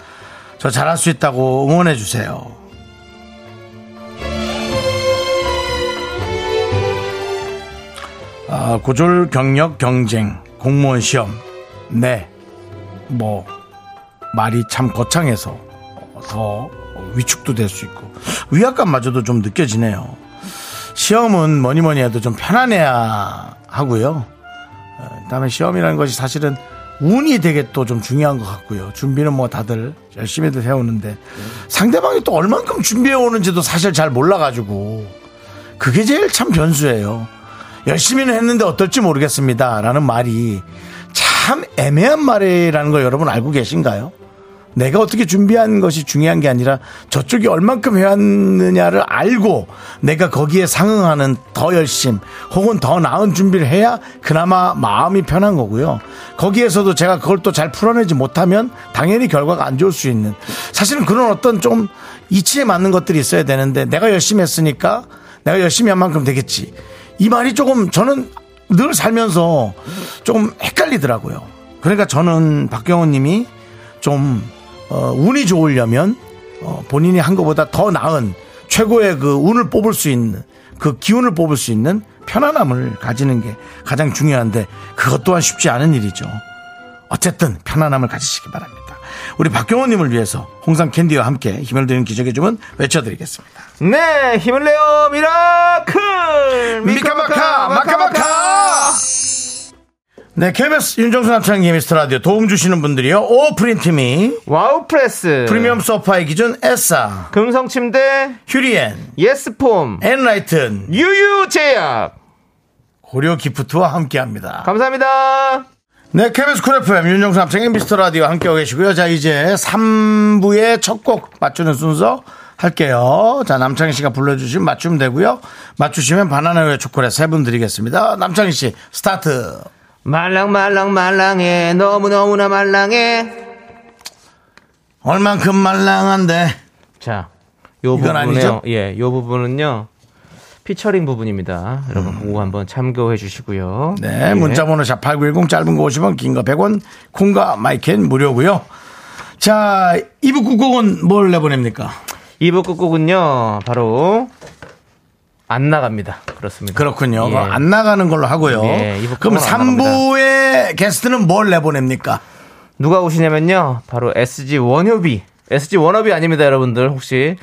저 잘할 수 있다고 응원해 주세요. 아, 고졸 경력 경쟁 공무원 시험. 네. 뭐 말이 참 거창해서 더 위축도 될 수 있고 위압감마저도 좀 느껴지네요. 시험은 뭐니 뭐니 해도 좀 편안해야 하고요. 어, 그다음에 시험이라는 것이 사실은 운이 되게 또 좀 중요한 것 같고요. 준비는 뭐 다들 열심히들 해오는데 상대방이 또 얼만큼 준비해 오는지도 사실 잘 몰라가지고 그게 제일 참 변수예요. 열심히는 했는데 어떨지 모르겠습니다. 라는 말이 참 애매한 말이라는 거 여러분 알고 계신가요? 내가 어떻게 준비한 것이 중요한 게 아니라 저쪽이 얼만큼 해왔느냐를 알고 내가 거기에 상응하는 더 열심 혹은 더 나은 준비를 해야 그나마 마음이 편한 거고요. 거기에서도 제가 그걸 또 잘 풀어내지 못하면 당연히 결과가 안 좋을 수 있는 사실은 그런 어떤 좀 이치에 맞는 것들이 있어야 되는데 내가 열심히 했으니까 내가 열심히 한 만큼 되겠지. 이 말이 조금 저는 늘 살면서 조금 헷갈리더라고요. 그러니까 저는 박경원 님이 좀 어, 운이 좋으려면 어, 본인이 한 것보다 더 나은 최고의 그 운을 뽑을 수 있는 그 기운을 뽑을 수 있는 편안함을 가지는 게 가장 중요한데 그것 또한 쉽지 않은 일이죠. 어쨌든 편안함을 가지시기 바랍니다. 우리 박경호님을 위해서 홍삼 캔디와 함께 힘을 드리는 기적의 주문 외쳐드리겠습니다. 네, 힘을 내요, 미라클! 미카마카 마카마카 네 KBS 윤정수 남창희 미스터 라디오 도움 주시는 분들이요 오 프린트미 와우 프레스. 프리미엄 소파의 기준 에싸 금성 침대. 휴리엔 예스폼. 엔라이튼 유유제약. 고려 기프트와 함께 합니다. 감사합니다. 네, KBS 쿨 FM 윤정수 남창희 미스터 라디오 함께하고 계시고요. 자, 이제 3부의 첫 곡 맞추는 순서 할게요. 자, 남창희 씨가 불러주시면 맞추면 되고요. 맞추시면 바나나우유 초콜릿 세 분 드리겠습니다. 남창희 씨, 스타트. 말랑말랑 말랑해. 너무너무나 말랑해. 얼만큼 말랑한데. 자, 요 이건 부분은요. 아니죠? 예, 요 부분은요. 피처링 부분입니다. 여러분, 그거 한번 참고해 주시고요. 음. 네, 문자번호 샵8910 짧은 거 50원, 긴 거 100원, 콩과 마이켄 무료고요 자, 2부 끝곡은 뭘 내보냅니까? 2부 끝곡은요, 바로, 안 나갑니다. 그렇습니다. 그렇군요. 예. 안 나가는 걸로 하고요. 예, 그럼 끝곡은 안 3부의 게스트는 뭘 내보냅니까? 누가 오시냐면요, 바로 SG 원효비. SG 원협이 아닙니다, 여러분들. 혹시.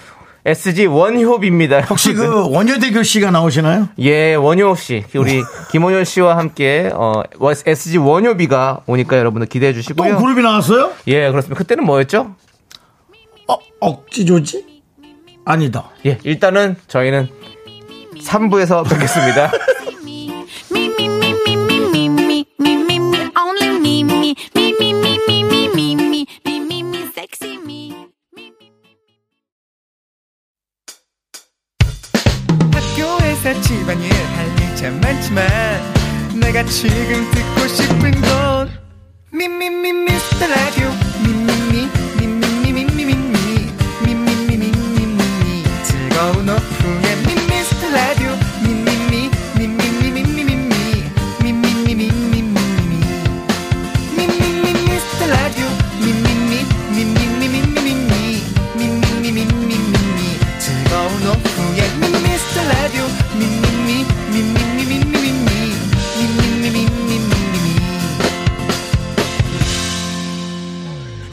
SG 원효비입니다. 혹시 그 원효대교 씨가 나오시나요? 예, 원효 씨. 우리 김원효 씨와 함께, 어, SG 원효비가 오니까 여러분들 기대해 또 주시고요. 그룹이 나왔어요? 예, 그렇습니다. 그때는 뭐였죠? 어, 억지조지? 아니다. 예, 일단은 저희는 3부에서 뵙겠습니다. 집안일 할일참 많지만 내가 지금 듣고 싶은 건 미미미 미스터 라디오 미미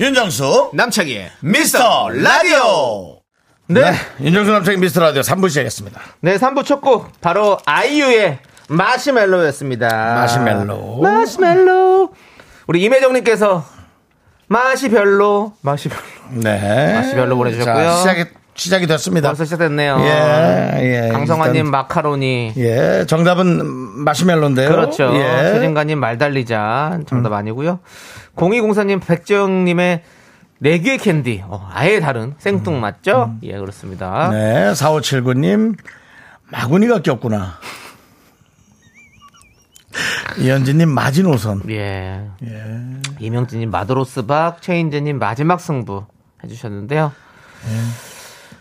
윤정수, 남창희의 미스터 라디오. 네. 윤정수 남창의 미스터 라디오 3부 시작했습니다. 네, 3부 첫 곡, 바로 아이유의 마시멜로였습니다. 마시멜로. 마시멜로. 우리 임혜정님께서 맛이 별로, 맛이 별로. 네. 맛이 별로 보내주셨고요. 자, 시작이, 시작이 됐습니다. 벌써 시작됐네요. 예, 예. 강성환님 마카로니. 예, 정답은 마시멜로인데요. 그렇죠. 예. 최진가님 말달리자. 정답 아니고요. 0204님 백정님의 내귀의 캔디. 어, 아예 다른 생뚱 맞죠? 예, 그렇습니다. 음. 네, 4579님, 마구니가 꼈구나. 이현진님, 마지노선. 예. 이명진님 마도로스 박, 최인재님 마지막 승부 해주셨는데요.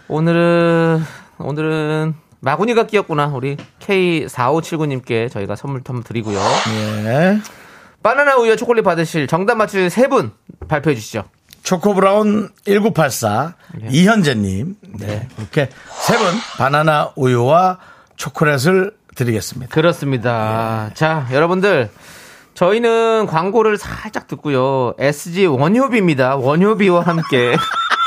오늘은 오늘은 마구니가 끼었구나 우리 K4579님께 저희가 선물 한번 드리고요. 예. 바나나 우유 초콜릿 받으실 정답 맞추실 세분 발표해 주시죠. 초코브라운 1984, 이현재님. 네. 이렇게 세 분 바나나 우유와 초콜릿을 드리겠습니다. 그렇습니다. 자, 여러분들 저희는 광고를 살짝 듣고요. SG 원효비입니다. 원효비와 함께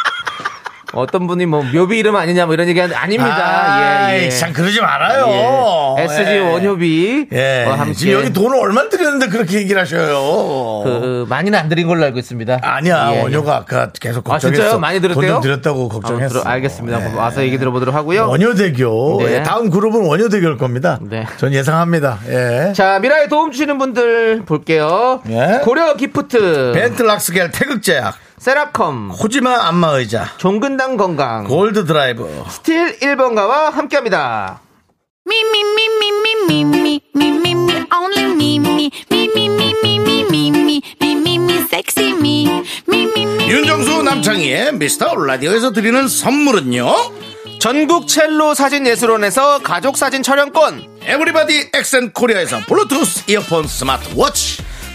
어떤 분이 뭐 묘비 이름 아니냐 뭐 이런 얘기 하는데 아닙니다. 아이, 예, 예. 참 그러지 말아요. 예. SG 예. 원효비. 예. 와 함께 여기 돈을 얼마 드렸는데 그렇게 얘기를 하셔요. 그 많이는 안 드린 걸로 알고 있습니다. 아니야, 예, 예. 원효가 아까 계속 아 걱정했어. 진짜요? 많이 들었대요? 돈 좀 드렸다고 어, 걱정했어. 들어- 알겠습니다. 예. 와서 얘기 들어보도록 하고요. 원효대교. 네. 예, 다음 그룹은 원효대교일 겁니다. 네. 전 예상합니다. 예. 자 미라에 도움 주시는 분들 볼게요. 예. 고려 기프트, 벤틀락스겔 태극제약, 세라컴 코지마 안마의자 종근당 건강 골드 드라이브 스틸 1번가와 함께합니다 윤정수 남창희의 미스터 라디오에서 드리는 선물은요 전국 첼로 사진 예술원에서 가족 사진 촬영권 에브리바디 엑센 코리아에서 블루투스 이어폰 스마트워치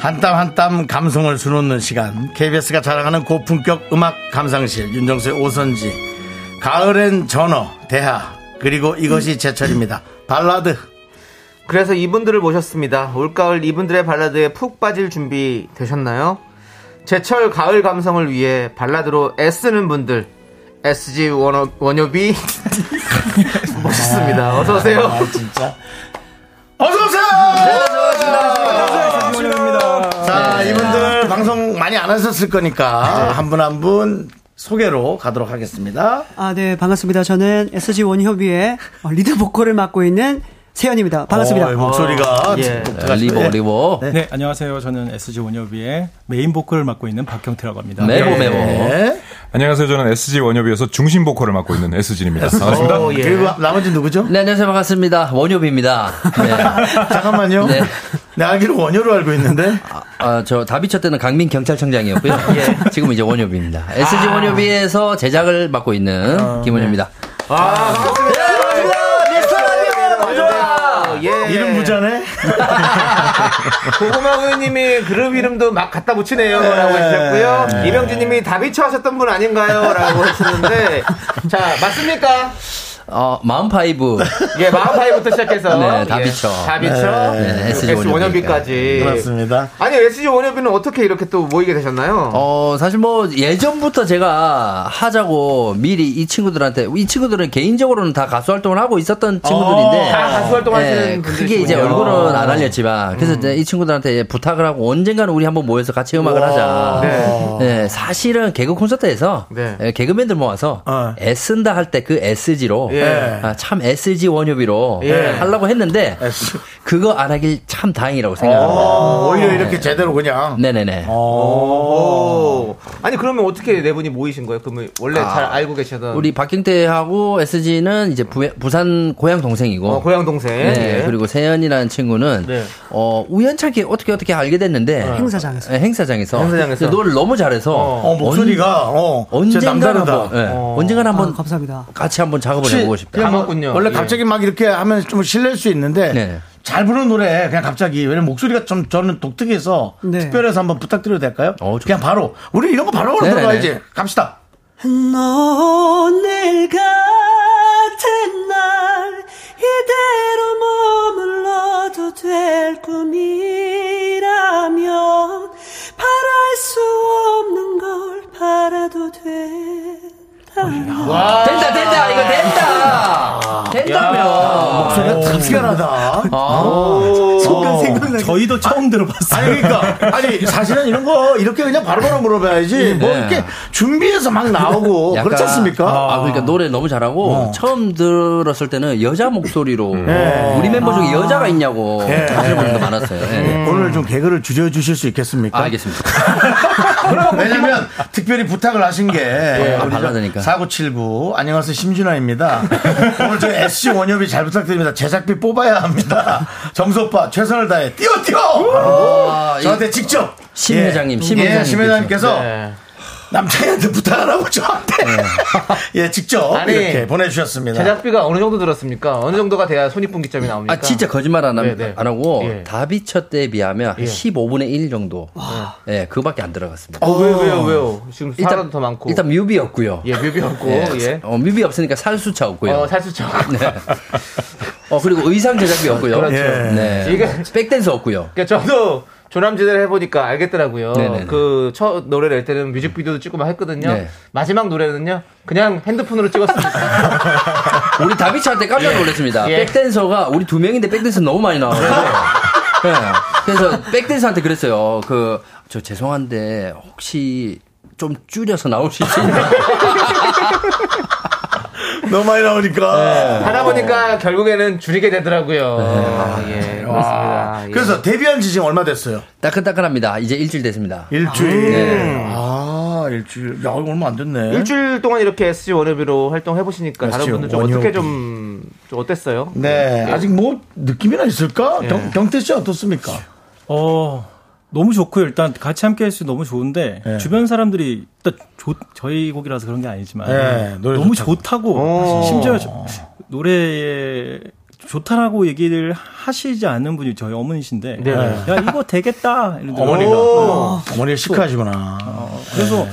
한땀 한땀 감성을 수놓는 시간. KBS가 자랑하는 고품격 음악 감상실. 윤정수의 오선지. 가을엔 전어 대하 그리고 이것이 제철입니다. 발라드. 그래서 이분들을 모셨습니다. 올가을 이분들의 발라드에 푹 빠질 준비 되셨나요? 제철 가을 감성을 위해 발라드로 애쓰는 분들. SG 원어, 원효비. 모셨습니다. 어서 오세요. 아 진짜? 어서오세요 방송 많이 안 하셨을 거니까 한 분 한 분 소개로 가도록 하겠습니다 아, 네, 반갑습니다. 저는 SG 원효비의 어, 리드 보컬을 맡고 있는 세연입니다. 반갑습니다. 어, 목소리가 예. 독특하시네. 리보 리보 네, 안녕하세요. 저는 SG 원효비의 메인 보컬을 맡고 있는 박경태라고 합니다. 메보 메보 네. 안녕하세요. 저는 SG 원효비에서 중심 보컬을 맡고 있는 SG입니다. 반갑습니다. 어, 그리고 나머지 누구죠? 네 안녕하세요 반갑습니다 원효비입니다 네. 잠깐만요. 네. 내 알기로 원효로 알고 있는데. 아, 저 다비처 때는 강민 경찰청장이었고요 예. 지금 이제 원효비입니다 SG 원효비에서 제작을 맡고 있는 김원효입니다 예. 이름 부자네? 고구마 우유님이 그룹 이름도 막 갖다 붙이네요. 라고 하셨고요. 이병진님이 다비처 하셨던 분 아닌가요? 라고 하셨는데. 자, 맞습니까? 어 마음파이브 예, 마음파이부터 시작해서. 네, 다비처. 예, 다비처. 네, S SG 원현비까지. 그렇습니다. 아니, SG 원현비는 어떻게 이렇게 또 모이게 되셨나요? 어, 사실 뭐, 예전부터 제가 하자고 미리 이 친구들한테, 이 친구들은 개인적으로는 다 가수 활동을 하고 있었던 친구들인데. 다 가수 활동하시는 예, 분들이시군요. 크게 이제 얼굴은 안 알렸지만. 그래서 이제 이 친구들한테 부탁을 하고 언젠가는 우리 한번 모여서 같이 음악을 하자. 네. 네, 사실은 개그 콘서트에서 네. 예, 개그맨들 모아서 어. 애쓴다 할 때 그 SG로 예. 아, 참 SG 원효비로 예. 하려고 했는데 S. 그거 안 하길 참 다행이라고 생각합니다. 어, 오히려 이렇게 제대로 그냥. 네네네. 오. 아니, 그러면 어떻게 네 분이 모이신 거예요? 그러면 원래 잘 알고 계시던. 우리 박경태하고 SG는 이제 부, 부산 고향 동생이고. 어, 고향 동생. 네, 예. 그리고 세연이라는 친구는 네. 어, 우연찮게 어떻게 어떻게 알게 됐는데 행사장에서. 네, 행사장에서 행사장에서. 노래를 너무 잘해서 어, 목소리가, 어, 진짜 언젠가는 남다르다. 한번 네, 언젠가는 한번 아, 감사합니다. 같이 한번 작업을 해 보고 싶다. 그냥 뭐 반갑군요. 원래 예. 갑자기 막 이렇게 하면 좀 실례일 수 있는데. 네. 잘 부르는 노래 그냥 갑자기 왜냐면 목소리가 좀 저는 독특해서 네. 특별해서 한번 부탁드려도 될까요? 어, 좋- 그냥 바로 우리 이런 거 바로 네네네. 들어가야지 갑시다. 너 내일 같은 날 이대로 머물러도 될 꿈이 특별하다. 순간 생각나게. 저희도 처음 들어봤어요. 아니 그러니까 아니 사실은 이런 거 이렇게 그냥 바로바로 물어봐야지 뭐 네. 이렇게 준비해서 막 나오고 약간- 그렇지 않습니까? 아, 그러니까 노래 너무 잘하고 어. 처음 들었을 때는 여자 목소리로 네. 우리 멤버 중에 여자가 있냐고 예. 하시는 분도 많았어요. 예. 오늘 좀 개그를 줄여주실 수 있겠습니까? 아, 알겠습니다. 왜냐면 특별히 부탁을 하신 게저 발라드니까. 4979 안녕하세요 심준아입니다. 오늘 저희 SC 원협이 잘 부탁드립니다. 제작비 뽑아야 합니다. 정소빠 최선을 다해 뛰어 뛰어 아, 저한테 이- 직접 심 예. 회장님, 심 예, 회장님 심 회장님께서 네. 남창희한테 부탁하라고 저한테 예 직접 아니, 이렇게 보내주셨습니다. 제작비가 어느 정도 들었습니까? 어느 정도가 돼야 손익분기점이 나옵니까? 아, 진짜 거짓말 안, 함- 네, 네. 안 하고 예. 다비처 때에 비하면 한 예. 15분의 1 정도. 예, 그거밖에 안 들어갔습니다. 어, 왜, 왜요, 왜요? 지금 사람도 더 많고. 일단 뮤비였고요. 예, 뮤비였고, 예. 예. 어, 뮤비 없으니까 살수차 없고요. 어, 살수죠. 네. 어, 그리고 의상 제작비 없고요. 그렇죠. 네. 이게- 백댄서 없고요. 그러니까 저도 조남지대를 해보니까 알겠더라고요. 그 첫 노래 낼 때는 뮤직비디오도 찍고 막 했거든요. 네. 마지막 노래는요, 그냥 핸드폰으로 찍었습니다. 우리 다비치한테 깜짝 놀랐습니다. 예. 백댄서가 우리 두 명인데 백댄서 너무 많이 나와요. 네. 그래서 백댄서한테 그랬어요. 그 저 죄송한데 혹시 좀 줄여서 나올 수 있어요? 너무 많이 나오니까. 하다 보니까 결국에는 줄이게 되더라고요. 아, 예, 그렇습니다. 예. 그래서 데뷔한 지 지금 얼마 됐어요? 따끈따끈합니다. 이제 일주일 됐습니다. 일주일. 네. 아, 일주일. 야, 이거 얼마 안 됐네. 일주일 동안 이렇게 SG 원업으로 활동해 보시니까 다른 분들 좀. 어떻게 좀, 좀 어땠어요? 네. 아직 뭐 느낌이나 있을까? 예. 경, 경태 씨 어떻습니까? 어, 너무 좋고요. 일단 같이 함께 할수 너무 좋은데 네. 주변 사람들이 일단 좋- 저희 곡이라서 그런 게 아니지만 네, 노래 너무 좋다고. 좋다고, 오. 심지어 저- 노래에 좋다라고 얘기를 하시지 않는 분이 저희 어머니신데 네. 야 이거 되겠다 이러더라고요. 어머니가. 어. 어머니가 시크하시구나. 그래서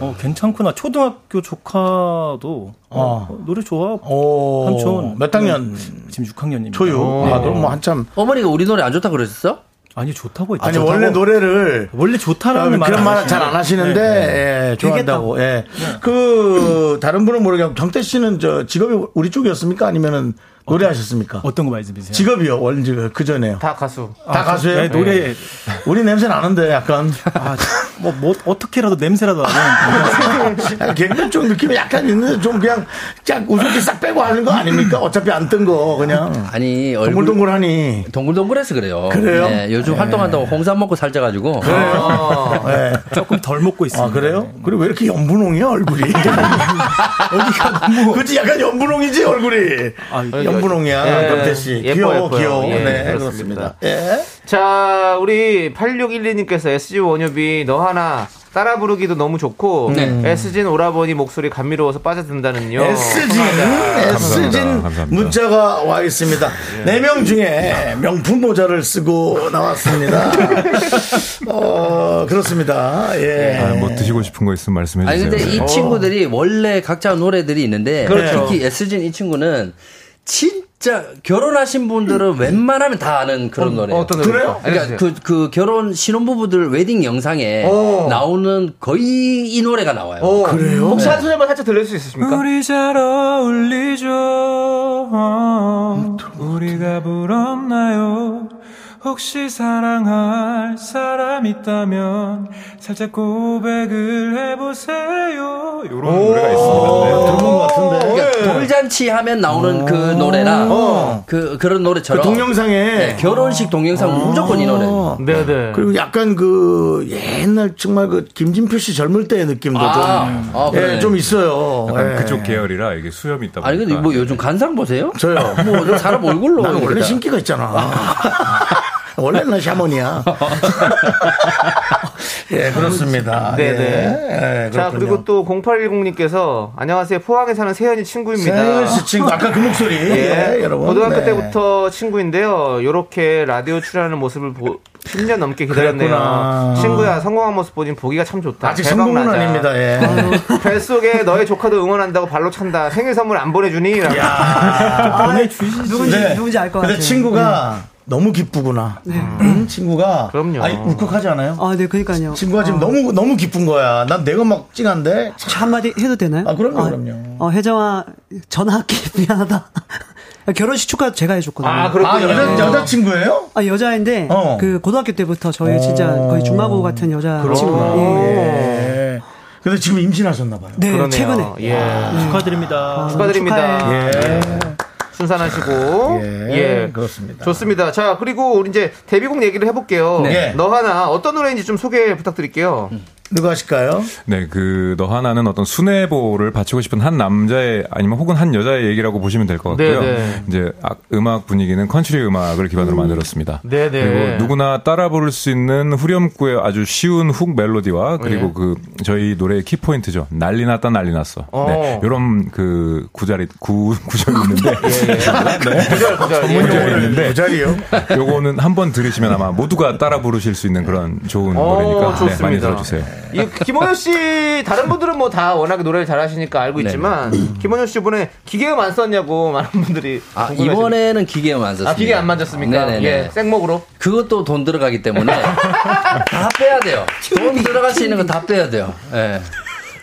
어, 괜찮구나. 초등학교 조카도 어, 어, 노래 좋아. 오. 삼촌 몇 학년? 지금 6학년입니다. 초유. 아, 그럼 뭐 한참. 어머니가 우리 노래 안 좋다 그러셨어? 아니 좋다고 했죠. 아니, 좋다고. 원래 노래를. 원래 좋다라는 말 그런 말 잘 안 하시는데, 예, 좋아한다고. 예. 그, 다른 분은 모르겠고, 경태 씨는 저 직업이 우리 쪽이었습니까? 아니면은 노래 하셨습니까? 어떤 거 말씀이세요? 직업이요, 원지 그 전에요. 다 가수. 다 가수예요? 네, 노래 우리 냄새 나는데 약간. 아, 뭐, 뭐 어떻게라도 냄새라도 나면 개그맨 쪽 느낌이 약간 있는데 좀 그냥 쫙 웃음기 싹 빼고 하는 거 아닙니까? 어차피 안 뜬 거 그냥 아니 얼굴 동글동글하니. 동글동글해서 그래요. 그래요? 네, 요즘 활동한다고 홍삼 먹고 살쪄가지고. 그래요. 네. 조금 덜 먹고 있습니다. 아 그래요? 그리고 왜 이렇게 연분홍이야 얼굴이? 어디가 너무 그치 약간 연분홍이지 얼굴이. 아, 연 분홍이야 예, 경태 씨. 귀여워 예뻐요. 귀여워. 예, 네 그렇습니다. 그렇습니다. 예. 자, 우리 8612님께서 SG 원협이 너 하나 따라 부르기도 너무 좋고 네. SG는 오라버니 목소리 감미로워서 빠져든다는요. S진, S진 감사합니다. 문자가 와 있습니다. 네 명 중에 명품 모자를 쓰고 나왔습니다. 어, 그렇습니다. 예. 아, 뭐 드시고 싶은 거 있으면 말씀해 주세요. 근데 이 친구들이 원래 각자 노래들이 있는데 그렇죠. 특히 S진 이 친구는 진짜 결혼하신 분들은 웬만하면 다 아는 그런 노래. 어떤 노래요? 그래요? 그러니까 그, 그 결혼 신혼부부들 웨딩 영상에 오. 나오는 거의 이 노래가 나와요. 어, 그래요? 혹시 한 소절만 살짝 들릴 수 있으십니까? 우리 잘 어울리죠. 우리가 부럽나요? 혹시 사랑할 사람 있다면 살짝 고백을 해보세요. 이런 노래가 있습니다. 네. 들어본 것 같은데. 그러니까 돌잔치 하면 나오는 그 노래랑 그 그런 노래처럼 그 동영상에 네, 결혼식 동영상 무조건 이 노래. 네네. 그리고 약간 그 옛날 정말 그 김진표 씨 젊을 때의 느낌도 아, 좀, 아, 그러네. 예, 좀 있어요. 약간 예. 그쪽 계열이라 이게 수염이 있다 보니까. 아니 근데 뭐 요즘 간상 보세요? 저요. 뭐 사람 얼굴로 나는 원래. 신기가 있잖아. 원래 난 샤머니야. 예, 그렇습니다. 네네. 예, 예, 자. 그리고 또 0810님께서 안녕하세요. 포항에 사는 세연이 친구입니다. 세연 씨 친구, 아까 그 목소리. 예, 예, 여러분. 고등학교 네. 때부터 친구인데요. 이렇게 라디오 출연하는 모습을 보, 10년 넘게 기다렸네요. 그랬구나. 친구야, 성공한 모습 보니 보기가 참 좋다. 아직 성공은 나자. 아닙니다. 예. 뱃속에 너의 조카도 응원한다고 발로 찬다. 생일 선물 안 보내주니? 라고. 아, 보내주시지. 누군지 네. 누군지 알 것 같아요. 친구가 너무 기쁘구나. 음, 친구가. 그럼요. 아니, 울컥하지 않아요? 아, 네, 그러니까요. 친구가 지금 너무, 너무 기쁜 거야. 난 내가 막 찡한데. 저 한마디 해도 되나요? 아, 그럼요, 그럼요. 어, 혜정아, 전화할게. 미안하다. 결혼식 축하 제가 해줬거든요. 아, 그렇군요. 아, 여자, 여자친구예요? 아, 여자인데 어. 그 고등학교 때부터 저희 진짜 거의 중마고 같은 여자 친구. 예. 예. 근데 지금 임신하셨나봐요. 네, 그러네요. 최근에. 예. 축하드립니다. 축하드립니다. 축하해요. 예. 순산하시고. 예, 예. 그렇습니다. 좋습니다. 자, 그리고 우리 이제 데뷔곡 얘기를 해볼게요. 네. 너 하나 어떤 노래인지 좀 소개 부탁드릴게요. 누가 하실까요? 네, 그, 너 하나는 어떤 순애보를 바치고 싶은 한 남자의 아니면 혹은 한 여자의 얘기라고 보시면 될 것 같고요. 네, 네. 이제 아- 음악 분위기는 컨트리 음악을 기반으로 만들었습니다. 네, 네. 그리고 누구나 따라 부를 수 있는 후렴구의 아주 쉬운 hook 멜로디와 그리고 네. 그 저희 노래의 키포인트죠. 난리 났다 난리 났어. 어. 네. 요런 그 구절이, 구, 구절이 있는데. 네. 구절, 구절. 예. 구절이 있는데. 그 자리요? 요거는 한번 들으시면 아마 모두가 따라 부르실 수 있는 그런 좋은 어, 노래니까 네. 많이 들어주세요. 이 김원효 씨 다른 분들은 뭐 다 워낙에 노래를 잘하시니까 알고 네. 있지만 김원효 씨 이번에 기계음 안 썼냐고 많은 분들이 아, 궁금해하시는- 이번에는 기계음 안 썼습니다. 아 기계 안 만졌습니까? 네네네. 예, 생목으로. 그것도 돈 들어가기 때문에 다 빼야 돼요. 돈 들어갈 수 있는 건다 빼야 돼요. 예.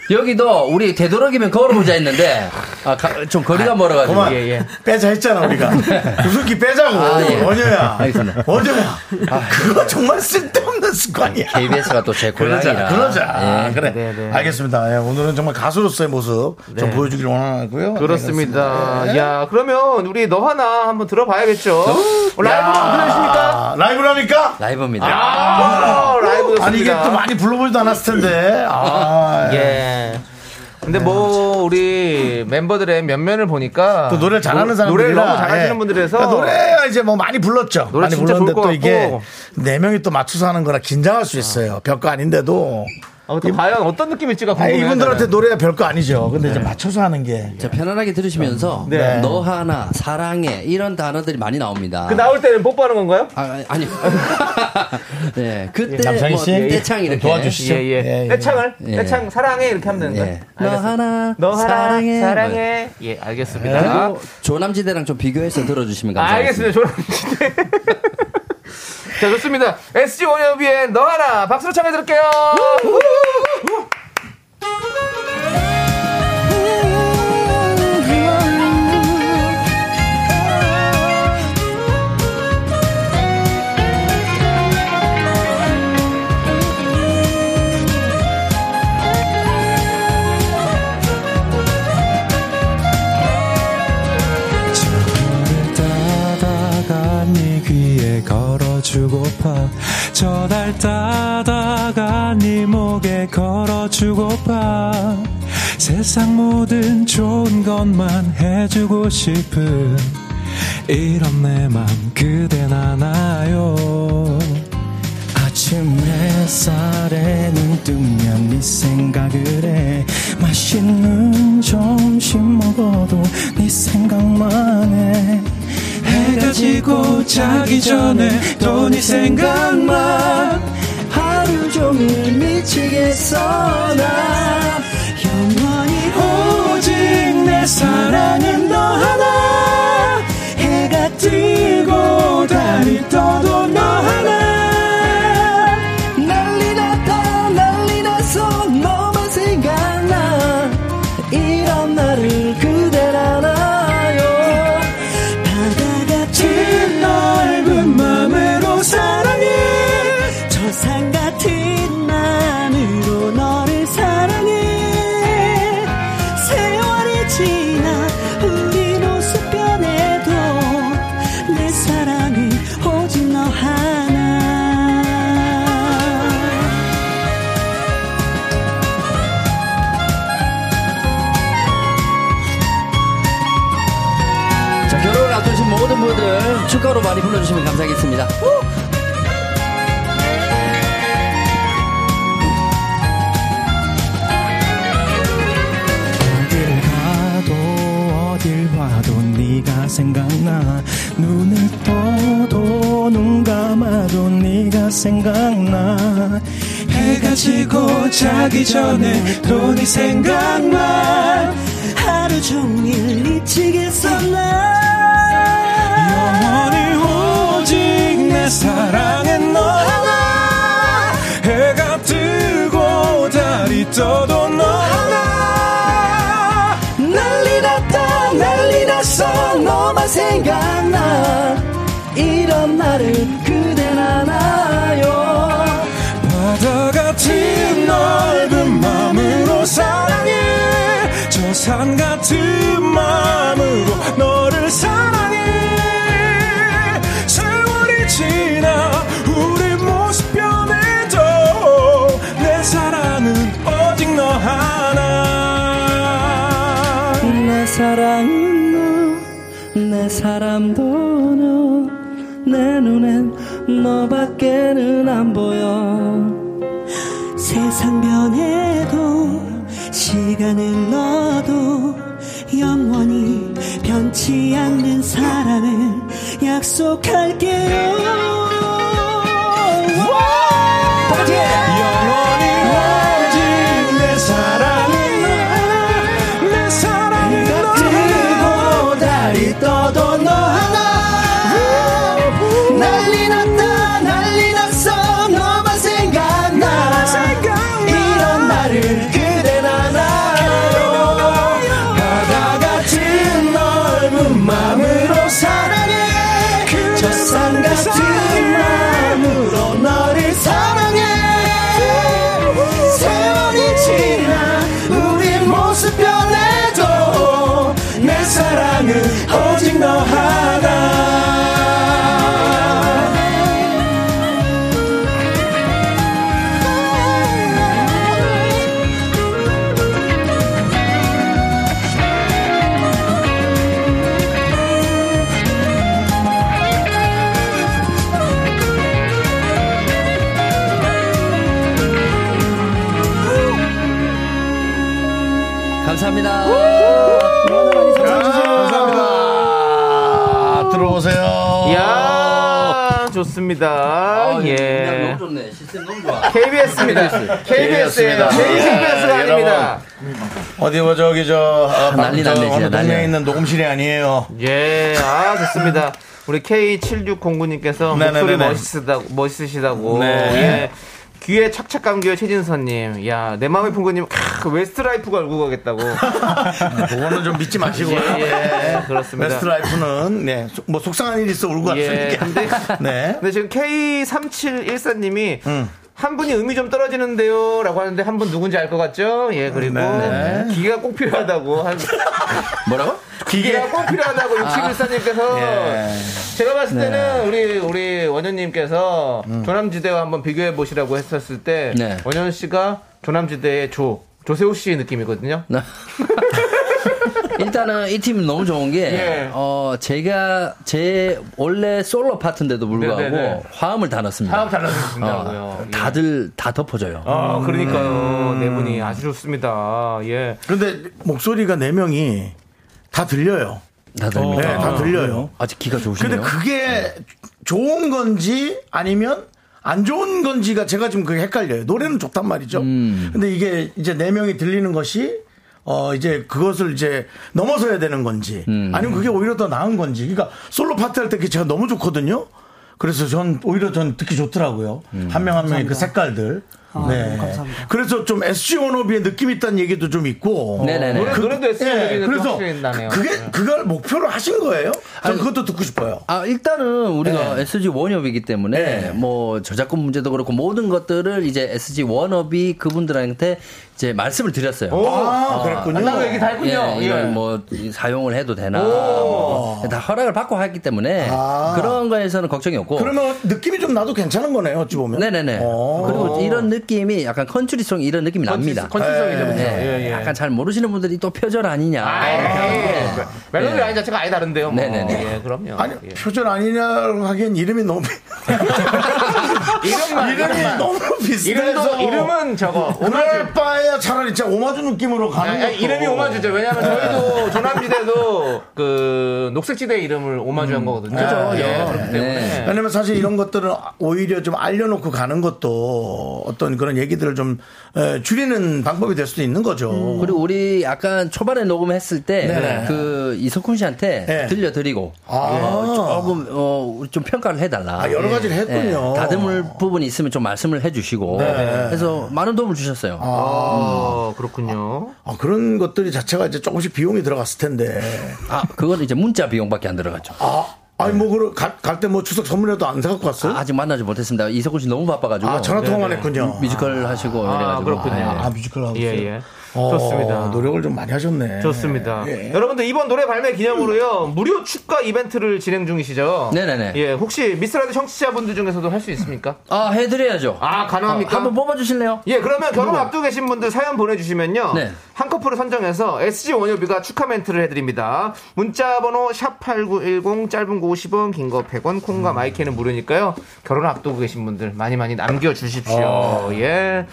여기도 우리 되도록이면 걸어보자 했는데 아, 가- 좀 거리가 멀어가지고 그만 예, 예. 빼자 했잖아 우리가 우습기 빼자고 아, 예. 원효야 알겠습니다. 원효야 그거 정말 쓸데없는 습관이야 KBS가 또제 그러자 고향이라 그러자 예. 그래 네, 네. 알겠습니다 예, 오늘은 정말 가수로서의 모습 좀 네. 보여주길 원하고요 그렇습니다. 네, 야 그러면 우리 너 하나 한번 들어봐야겠죠. 어, 라이브로 들으십니까? 아, 라이브랍니까? 라이브입니다. 아, 라이브 좋습니다. 아니 이게 또 많이 불러보지도 않았을 텐데 아, 예. 근데 뭐 우리 멤버들의 면면을 보니까 또 노래를 잘하는 노- 사람들이라 노래를 너무 잘하시는 예. 분들에서 그러니까 노래가 이제 뭐 많이 불렀죠 노래 많이 진짜 불렀는데 좋을 또것 이게 같고. 네 명이 또 맞춰서 하는 거라 긴장할 수 있어요 별거 아닌데도 아, 또 과연 어떤 느낌일지가 아, 궁금해요. 이분들한테. 노래가 별거 아니죠 근데 이제 맞춰서 하는 게 자, 편안하게 들으시면서 네. 너 하나 사랑해 이런 단어들이 많이 나옵니다. 그 나올 때는 뽀뽀하는 건가요? 아, 아니. 네, 그때 남창희 뭐 씨? 떼창 이렇게 도와주시죠. 예, 예. 예, 예. 떼창을 예. 떼창 사랑해 이렇게 하면 되는 거예요. 예. 너 하나 너 하나 사랑해. 사랑해. 예, 알겠습니다. 그리고 조남지대랑 좀 비교해서 들어주시면 감사하겠습니다. 알겠습니다. 조남 자, 좋습니다. SG 원협의의 너 하나 박수로 청해 드릴게요. 걸어주고파. 저달 따다가 네 목에 걸어주고파. 세상 모든 좋은 것만 해주고 싶은 이런 내 맘 그댄 아나요? 아침 햇살에 눈 뜨면 네 생각을 해. 맛있는 점심 먹어도 네 생각만 해 해가 지고 자기 전에 또네 생각만 하루 종일 미치겠어 나. 영원히 오직 내 사랑은 너 하나. 해가 뜨고 달이 떠도 너 하나 축가로 많이 불러주시면 감사하겠습니다. 어딜 네가 생각나. 눈을 떠도 눈 감아도 네가 생각나. 해가 지고 자기 전에 또네 생각만 하루 종일 미치겠어 나 내 사랑은 너 하나. 해가 뜨고 달이 떠도 너 하나. 난리 났다 난리 났어. 너만 생각나. 이런 나를 그댄 알아요. 바다 같은 넓은 마음으로 사랑해. 저 산 같은 마음으로 너를 사랑해 내 사람도 너, 내 눈엔 너밖에는 안 보여. 세상 변해도, 시간을 넣어도, 영원히 변치 않는 사랑을 약속할게요. 이야, 좋습니다. 아, 예. 너무 좋네. 시스템 너무 좋아. KBS입니다. KBS예요. KBS입니다. KBS가 예, 아닙니다. 어디 뭐 저기 저 아, 난리 저 났네, 진짜, 난리 동네에. 있는 녹음실이 아니에요. 예, 아, 좋습니다. 우리 K7609님께서 네네네네. 목소리 멋있으다고, 멋있으시다고. 네. 예. 귀에 착착 감겨요, 최진선님. 야, 내 마음의 풍구님, 크, 웨스트라이프 걸고 가겠다고. 그거는 좀 믿지 마시고요. 예, 예, 그렇습니다. 웨스트라이프는 네, 속- 뭐 속상한 일이 있어 울고 예, 왔으니까. 근데, 네. 근데 지금 K3714님이 음. 한 분이 음이 좀 떨어지는데요. 라고 하는데 한 분 누군지 알 것 같죠? 예, 그리고 네. 기계가 꼭 필요하다고. 한, 뭐라고? 기계가 꼭 필요하다고 6714님께서 예. 제가 봤을 네. 때는 우리 우리 원현님께서 음. 조남지대와 한번 비교해 보시라고 했었을 때 네. 원현 씨가 조남지대의 조 조세호 씨 느낌이거든요. 나- 일단은 이 팀이 너무 좋은 게, 예. 어, 제가 제 원래 솔로 파트인데도 불구하고 네네네. 화음을 다 넣습니다. 화음 잘 넣으신다고요. 어, 예. 다들 다 덮어줘요. 아, 그러니까요. 음. 네 분이 아주 좋습니다. 예. 근데 목소리가 네 명이 다 들려요. 다 들립니다. 네, 다 들려요. 아직 기가 좋으시네요. 근데 그게 좋은 건지 아니면 안 좋은 건지가 제가 지금 그게 헷갈려요. 노래는 좋단 말이죠. 음. 근데 이게 이제 네 명이 들리는 것이 어 이제 그것을 이제 넘어서야 되는 건지 음. 아니면 그게 오히려 더 나은 건지. 그러니까 솔로 파트 할때 그게 제가 너무 좋거든요. 그래서 전 오히려 전 특히 좋더라고요. 음. 한명한 명의 그 색깔들. 네. 감사합니다. 그래서 좀 SG 원오비의 느낌 있다는 얘기도 좀 있고. 네네네. 노래, 노래도 SG 예, 원오비의 느낌 그래서. 그- 그게 네. 그걸 목표로 하신 거예요? 전 그것도 듣고 싶어요. 아, 일단은 우리가 네. SG 원업이기 때문에 네. 뭐 저작권 문제도 그렇고 모든 것들을 이제 SG 원업이 그분들한테 이제 말씀을 드렸어요. 아, 그랬군요. 나도 얘기 다 했군요. 예, 이걸 예. 뭐 사용을 해도 되나 뭐, 다 허락을 받고 했기 때문에 아. 그런 거에서는 걱정이 없고 그러면 느낌이 좀 나도 괜찮은 거네요, 어찌 보면. 네네네. 어. 그리고 이런 느낌 이 약간 컨츄리송 이런 느낌이 납니다. 컨치성이죠, 그죠? 네. 예, 예. 약간 잘 모르시는 분들이 또 표절 아니냐. 이렇게 하는데 멜로디 네. 라인 자체가 아예 다른데요. 뭐. 네네네. 예, 그럼요. 아니, 예. 표절 아니냐고 하기엔 이름이 너무. 이름만 이름이 이름만. 너무 비슷해서. 이름도 이름은 저거 오마주. 바에야 차라리 진짜 오마주 느낌으로 가는. 아니, 이름이 오마주죠. 왜냐하면 저희도 조남지대도 그 녹색지대 이름을 오마주한 거거든요. 그죠, 예, 예. 그렇기 때문에. 왜냐면 사실 이런 것들은 오히려 좀 알려놓고 가는 것도 어떤 그런 얘기들을 좀 에, 줄이는 방법이 될 수도 있는 거죠. 그리고 우리 약간 초반에 녹음했을 때 네네. 그 이석훈 씨한테 네. 들려드리고 아. 어, 조금 어, 좀 평가를 해달라. 아, 여러 가지를 했군요. 다듬을 부분이 있으면 좀 말씀을 해주시고 네. 그래서 많은 도움을 주셨어요. 아, 그렇군요. 아, 그런 것들이 자체가 이제 조금씩 비용이 들어갔을 텐데. 아 그건 이제 문자 비용밖에 안 들어갔죠. 아, 아니 뭐 갈 때 뭐 추석 선물이라도 안 사갖고 왔어요? 아직 만나지 못했습니다. 이석훈 씨 너무 바빠가지고 아, 전화 통화만 네네. 했군요. 뮤지컬 하시고 아, 이래가지고 그렇군요. 네. 아, 뮤지컬 하고 예, 있어요? 예. 어, 좋습니다. 노력을 좀 많이 하셨네. 좋습니다. 예. 여러분들 이번 노래 발매 기념으로요 무료 축가 이벤트를 진행 중이시죠? 네네네. 예, 혹시 미스라드 청취자분들 중에서도 할 수 있습니까? 아 해드려야죠. 아 가능합니까? 어, 한번 뽑아주실래요? 예, 그러면 결혼 앞두고 계신 분들 사연 보내주시면요. 네. 한 커플을 선정해서 SG 원효비가 축하 멘트를 해드립니다. 문자번호 샵 8910 짧은 거 50원, 긴 거 100원, 콩과 마이크는 무료니까요. 결혼 앞두고 계신 분들 많이 많이 남겨주십시오. 어. 예.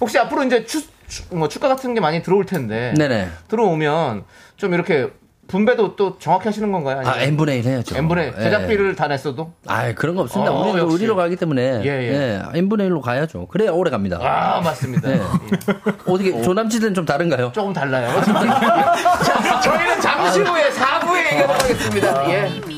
혹시 앞으로 이제 추, 추- 뭐 축가 같은 게 많이 들어올 텐데. 네네. 들어오면 좀 이렇게 분배도 또 정확히 하시는 건가요? 아 n분의 1 해야죠. n분의 예. 제작비를 다 냈어도? 아 그런 거 없습니다. 어, 우리는. 의리로 가기 때문에 예, 예. 예, n분의 1로 가야죠. 그래야 오래 갑니다. 아, 맞습니다. 네. 예. 어떻게 조남지대는 좀 다른가요? 조금 달라요. 자, 저희는 잠시 후에 4부에 얘기하도록 하겠습니다. 예.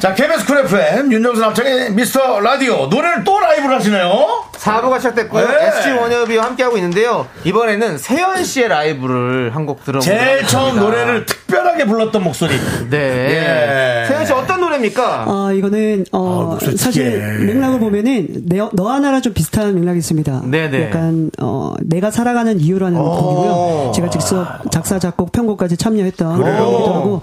자, KBS 쿨 FM 윤정수 남창희의 미스터 라디오 노래를 또 라이브를 하시네요. 4부가 시작됐고요. 네. SG 원협이와 함께하고 있는데요. 이번에는 세연 씨의 라이브를 한 곡 들어보도록 제일 처음 하겠습니다. 노래를 특별하게 불렀던 목소리. 네. 예. 세연 씨 어떤 노래입니까? 어, 이거는, 어, 아, 사실. 맥락을 보면은, 내, 너 하나랑 좀 비슷한 맥락이 있습니다. 네네. 약간, 어, 내가 살아가는 이유라는 곡이고요. 제가 직접 작사, 작곡, 편곡까지 참여했던 곡이기도 하고,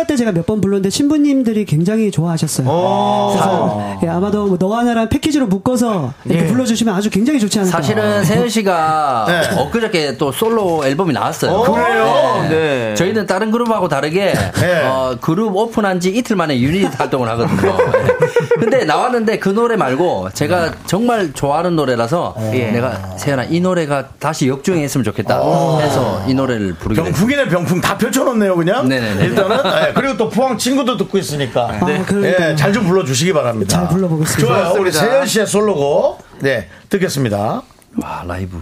축가 때 제가 몇 번 불렀는데 신부님들이 굉장히 좋아하셨어요. 그래서, 예, 아마도 뭐너 하나랑 패키지로 묶어서 이렇게 예. 불러주시면 아주 굉장히 좋지 않을까. 사실은 세현 씨가 네. 엊그저께 또 솔로 앨범이 나왔어요. 그래요? 네. 저희는 다른 그룹하고 다르게 네. 어, 그룹 오픈한 지 이틀 만에 유닛 활동을 하거든요. 네. 근데 나왔는데 그 노래 말고 제가 정말 좋아하는 노래라서 예. 내가 세현아 이 노래가 다시 역주행했으면 좋겠다 해서 이 노래를 부르게 됐어요. 병풍이네 병풍 다 펼쳐놓네요 그냥. 네네네. 일단은 예, 그리고 또 포항 친구도 듣고 있으니까. 아, 그러니까요. 예, 잘 좀 불러주시기 바랍니다. 잘 불러보겠습니다. 좋아요. 우리. 세연 씨의 솔로곡 네 듣겠습니다. 와 라이브.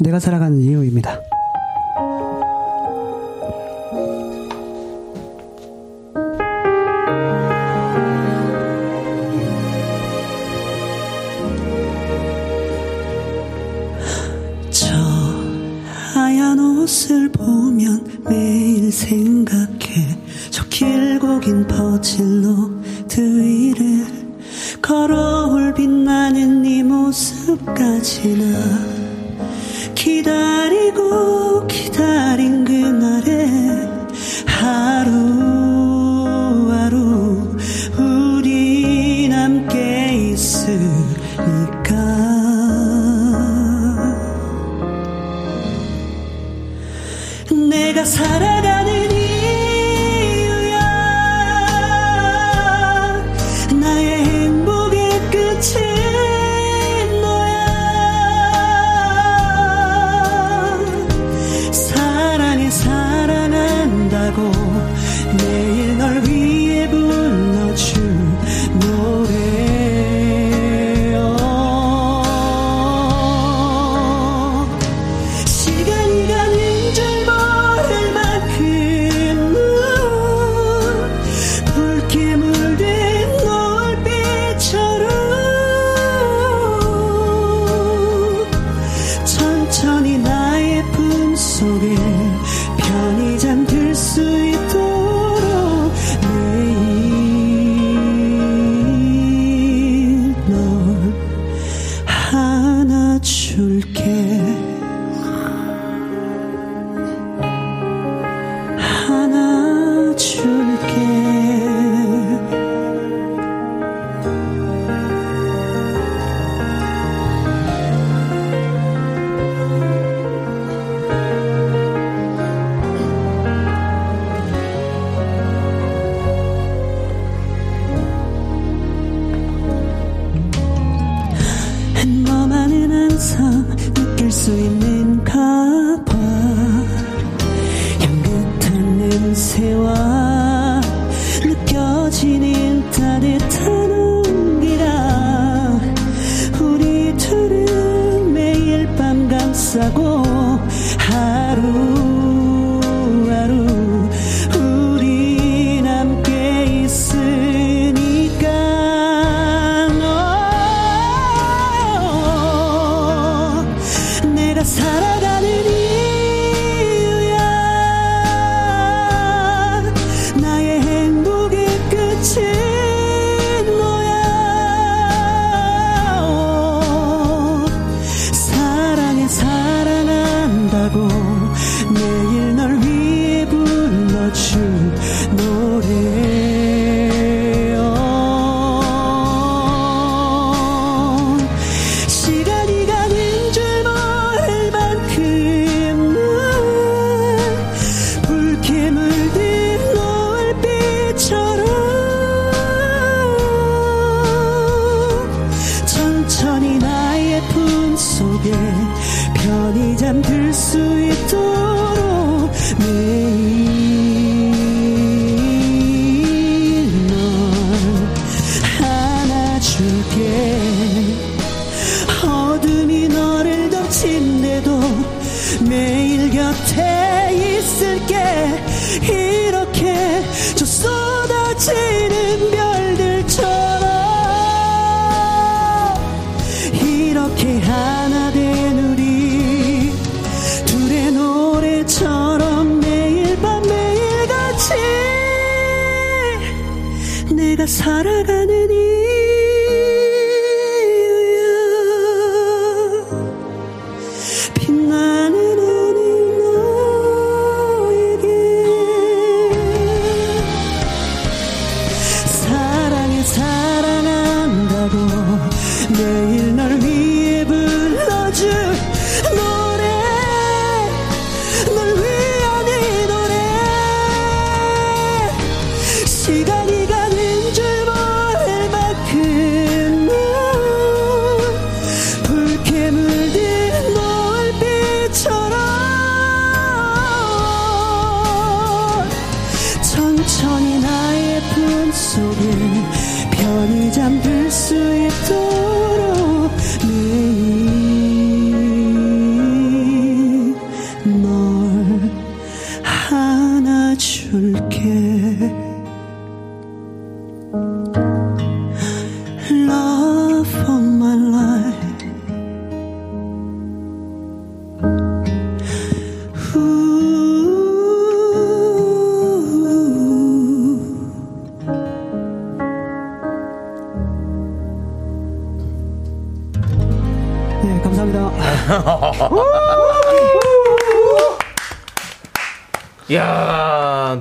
내가 살아가는 이유입니다. 생각해. 저 길고 긴 퍼질로 드 위를 걸어올 빛나는 네 모습까지나 기다리고 기다린 그날에 하루하루 우리 함께 있으니까. 내가 살아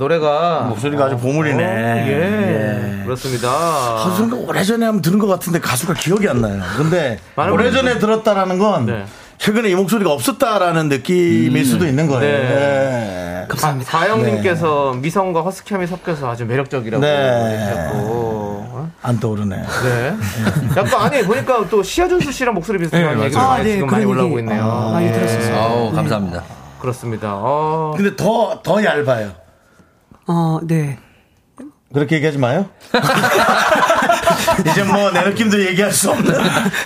노래가. 목소리가 아주 보물이네. 예. 그렇습니다. 아, 순간 오래전에 한번 들은 것 같은데 가수가 기억이 안 나요. 근데 오래전에 들었다라는 건 네. 최근에 이 목소리가 없었다라는 느낌일 수도 있는 거예요. 네. 네. 감사합니다. 다영님께서 미성과 허스키함이 섞여서 아주 매력적이라고 네. 해주셨고. 안 떠오르네. 네. 약간 아니 보니까 또 시아준수 씨랑 목소리 비슷한 네, 얘기가 아, 네, 지금 많이 올라오고 얘기. 있네요. 아, 많이 예. 들었었어요. 아우, 감사합니다. 그렇습니다. 어. 근데 더, 더 얇아요. 어, 네. 그렇게 얘기하지 마요. 이제 뭐 내 느낌도 얘기할 수 없는.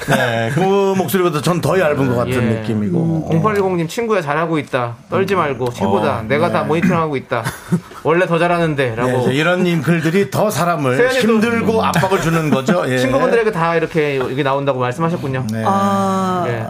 네, 그 목소리보다 전 더 얇은 것 같은 예. 느낌이고. 0810님 친구야 잘하고 있다. 떨지 말고 최고다. 어, 내가 다 모니터링하고 있다. 원래 더 잘하는데 네, 라고 이런 님 글들이 더 사람을 힘들고 압박을 주는 거죠. 예. 친구분들에게 다 이렇게 여기 나온다고 말씀하셨군요. 네. 아, 예.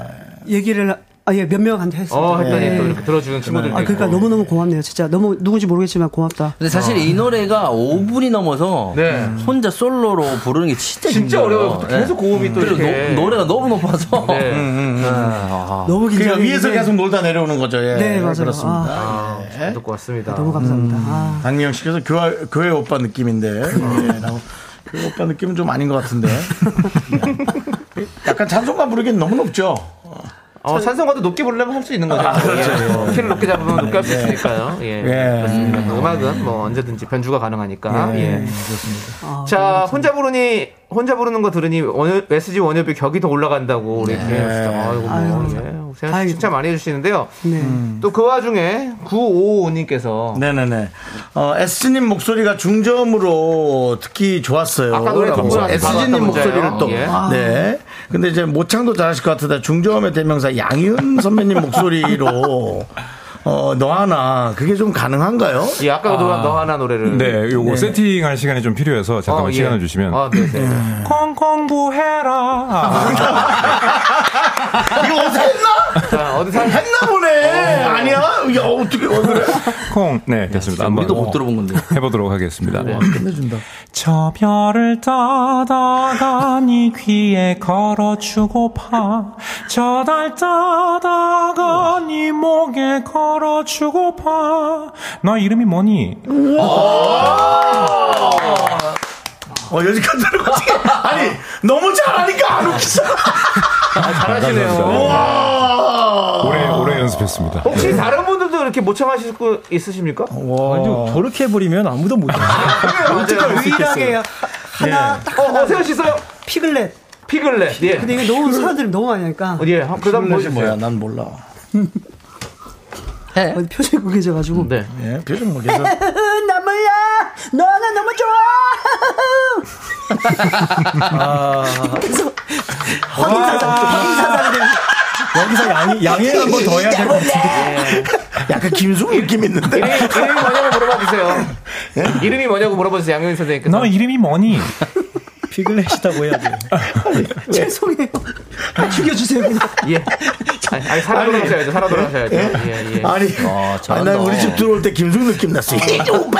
얘기를, 아, 예, 몇 명한테 했습니다. 어 했더니 예. 또 이렇게 들어주는 친구들도 아, 그러니까. 너무너무 고맙네요. 진짜 너무 누군지 모르겠지만 고맙다. 근데 사실 이 노래가 5분이 넘어서 네. 혼자 솔로로 부르는 게 진짜 진짜 힘들어요. 어려워요. 계속 고음이 또 그리고 이렇게. 노, 래가 너무 높아서 네. 음, 아, 너무 그러니까 긴장이 위에서 계속 놀다 내려오는 거죠. 예. 네, 맞아요. 그렇습니다. 아, 잘 듣고 왔습니다. 너무 감사합니다. 아, 강미영 씨께서 교회, 교회 오빠 느낌인데. 예, 라고. 교회 오빠 느낌은 좀 아닌 것 같은데. 약간 찬송가 부르기엔 너무 높죠. 어, 산성과도 높게 부르려면 할 수 있는 거죠. 그렇죠. 예. 키를 높게 잡으면 높게 할 수 있으니까요. 예. 예. 그렇습니다. 음 악은 뭐 언제든지 변주가 가능하니까. 예. 아, 자, 혼자 부르니, 혼자 부르는 거 들으니 원효, SG 원효비 격이 더 올라간다고 우리 김혜영 씨. 아이고, 뭐, 예. 생각- 다행이다. 칭찬 많이 해주시는데요. 네. 또그 와중에 9555님께서 네네네. 어, S님 목소리가 중저음으로 듣기 좋았어요. 아까 노래 바로 목소리를 또. 문자예요. 네. 근데 이제 모창도 잘하실 것 같은데 중저음의 대명사 양희은 선배님 목소리로 어, 너 하나 그게 좀 가능한가요? 예, 아까 너, 너 하나 노래를. 네, 요거 세팅할 시간이 좀 필요해서 잠깐만 어, 예. 시간을 주시면. 아, 네, 네. 콩콩부해라. 이거 어디서 했나? 자, 어디 사 했나 보네. 아니야? 야, 어떻게, 어, 그래? 콩. 네, 됐습니다. 한번 우리도 못 들어본 건데. 해보도록 하겠습니다. 끝내준다. 저 별을 따다가 네 귀에 걸어주고파 저 달 따다가 네 목에 걸어주고파 너 이름이 뭐니? 어, 여기까지 들어가지. 아니, 너무 잘하니까 안 웃기잖아. 잘하시네요. 와. 오래 연습했습니다. 혹시 다른 분들도 이렇게 모창하실 거 있으십니까? 와. 저렇게 해버리면 아무도 못해. 맞아요. 유일하게 하나 딱 어, 어, 세현 씨 있어요? 피글렛. 피글렛. 예. 근데 이게 너무 사람들이 너무 많이 하니까. 어, 예. 한- 그다음 보여주세요. 뭐야? 난 몰라. 해. 어디 표정이 구겨져가지고. 네. 예, 표정 뭐 계속. 나 몰라. 너는 너무 좋아. 그래서 확인사상, 확인사상을 여기서 양해, 양해 한번 더 해야 될 것 같은데. 약간 김숙 느낌 있는데. 이름이, 이름이 뭐냐고 물어봐 주세요. 이름이 뭐냐고 물어봐 주세요. 양효인 선생님께서. 너 이름이 뭐니? 피글렛이라고 해야 돼. 죄송해요. 죽여주세요, 그냥. 예. 아니, 살아 돌아가셔야죠. 살아 돌아가셔야죠. 예, 예. 아니, 어, 아니. 난 우리 집 들어올 때 김숙 느낌 났어. 이 오빠!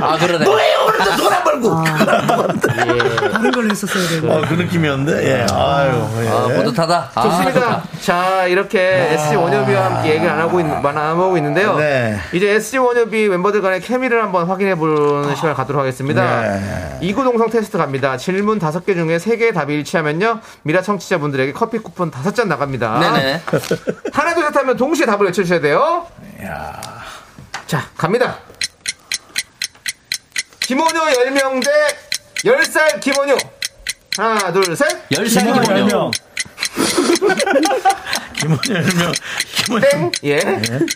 아, 그러네. 왜 오늘도 돌아말고! 다른 걸로 했었어야 되고. 어, 그 느낌이었는데, 예. 아유, 예. 아, 뿌듯하다. 아, 좋습니다. 자, 이렇게 SG 원협이와 함께 얘기를 안 하고, 있, 나누고 있는데요. 네. 이제 SG 원협이 멤버들 간의 케미를 한번 확인해 보는 시간을 갖도록 하겠습니다. 네. 이구동성 테스트 갑니다. 질문 다섯 개 중에 세 개의 답이 일치하면요. 미라 청취자분들에게 커피 쿠폰 다섯 잔 나갑니다. 네네. 하나, 둘, 셋 하면 동시에 답을 외쳐주셔야 돼요. 자, 갑니다. 김원효 10명 대 10살 김원효. 하나, 둘, 셋. 열살 기본요. 김원열명, 김원열. 땡. 예.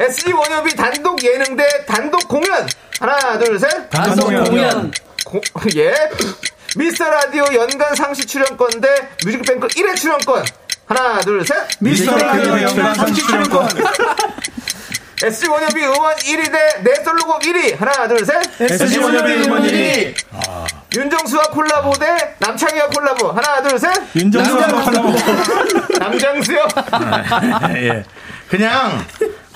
SG 원협이 단독 예능 대 단독 공연. 하나, 둘, 셋. 단독 공연. 고- 예. 미스터 라디오 연간 상시 출연권 대 뮤직뱅크 1회 출연권. 하나, 둘, 셋. 미스터 라디오 연간 상시 출연권. SG 원효비 음원 1위 대 내 솔로곡 1위. 하나, 둘, 셋. SG 원효비 음원 1위. 윤정수와 콜라보 대 남창희와 콜라보. 하나, 둘, 셋. 윤정수와 콜라보. 남장수요. 예. 그냥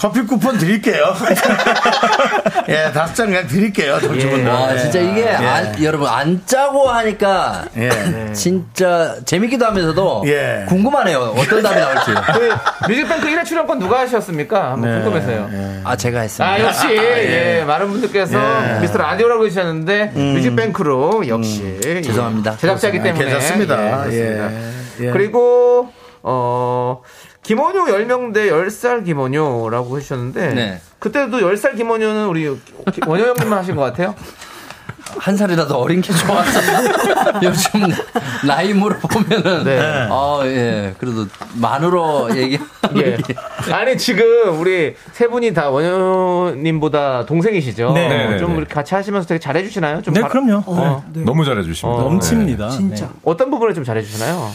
커피 쿠폰 드릴게요. 예, 다섯 잔 그냥 드릴게요, 정치분들. 와, 진짜 이게 안- 여러분 안 짜고 하니까 예. 진짜 재밌기도 하면서도 예. 궁금하네요. 어떤 답이 나올지. 그 뮤직뱅크 1회 출연권 누가 하셨습니까? 한번 궁금해서요. 아, 제가 했습니다. 아, 역시, 예, 많은 분들께서 미스터 라디오라고 해주셨는데, 뮤직뱅크로 역시. 예, 죄송합니다. 제작자이기 때문에. 괜찮습니다. 예, 예. 예. 그리고, 어, 김원효 10명 대 10살 김원효라고 해주셨는데, 네. 그때도 10살 김원효는 우리 원효 형님만 하신 것 같아요? 한 살이라도 어린 게 좋아서 요즘 나이 물어보면은 네. 어, 예. 그래도 만으로 얘기 예. 아니, 지금 우리 세 분이 다 원효님보다 동생이시죠? 네. 네, 네, 좀 네. 이렇게 같이 하시면서 되게 잘해주시나요? 좀 네, 바- 그럼요. 어. 너무 잘해주십니다. 어, 넘칩니다. 진짜. 어떤 부분을 좀 잘해주시나요?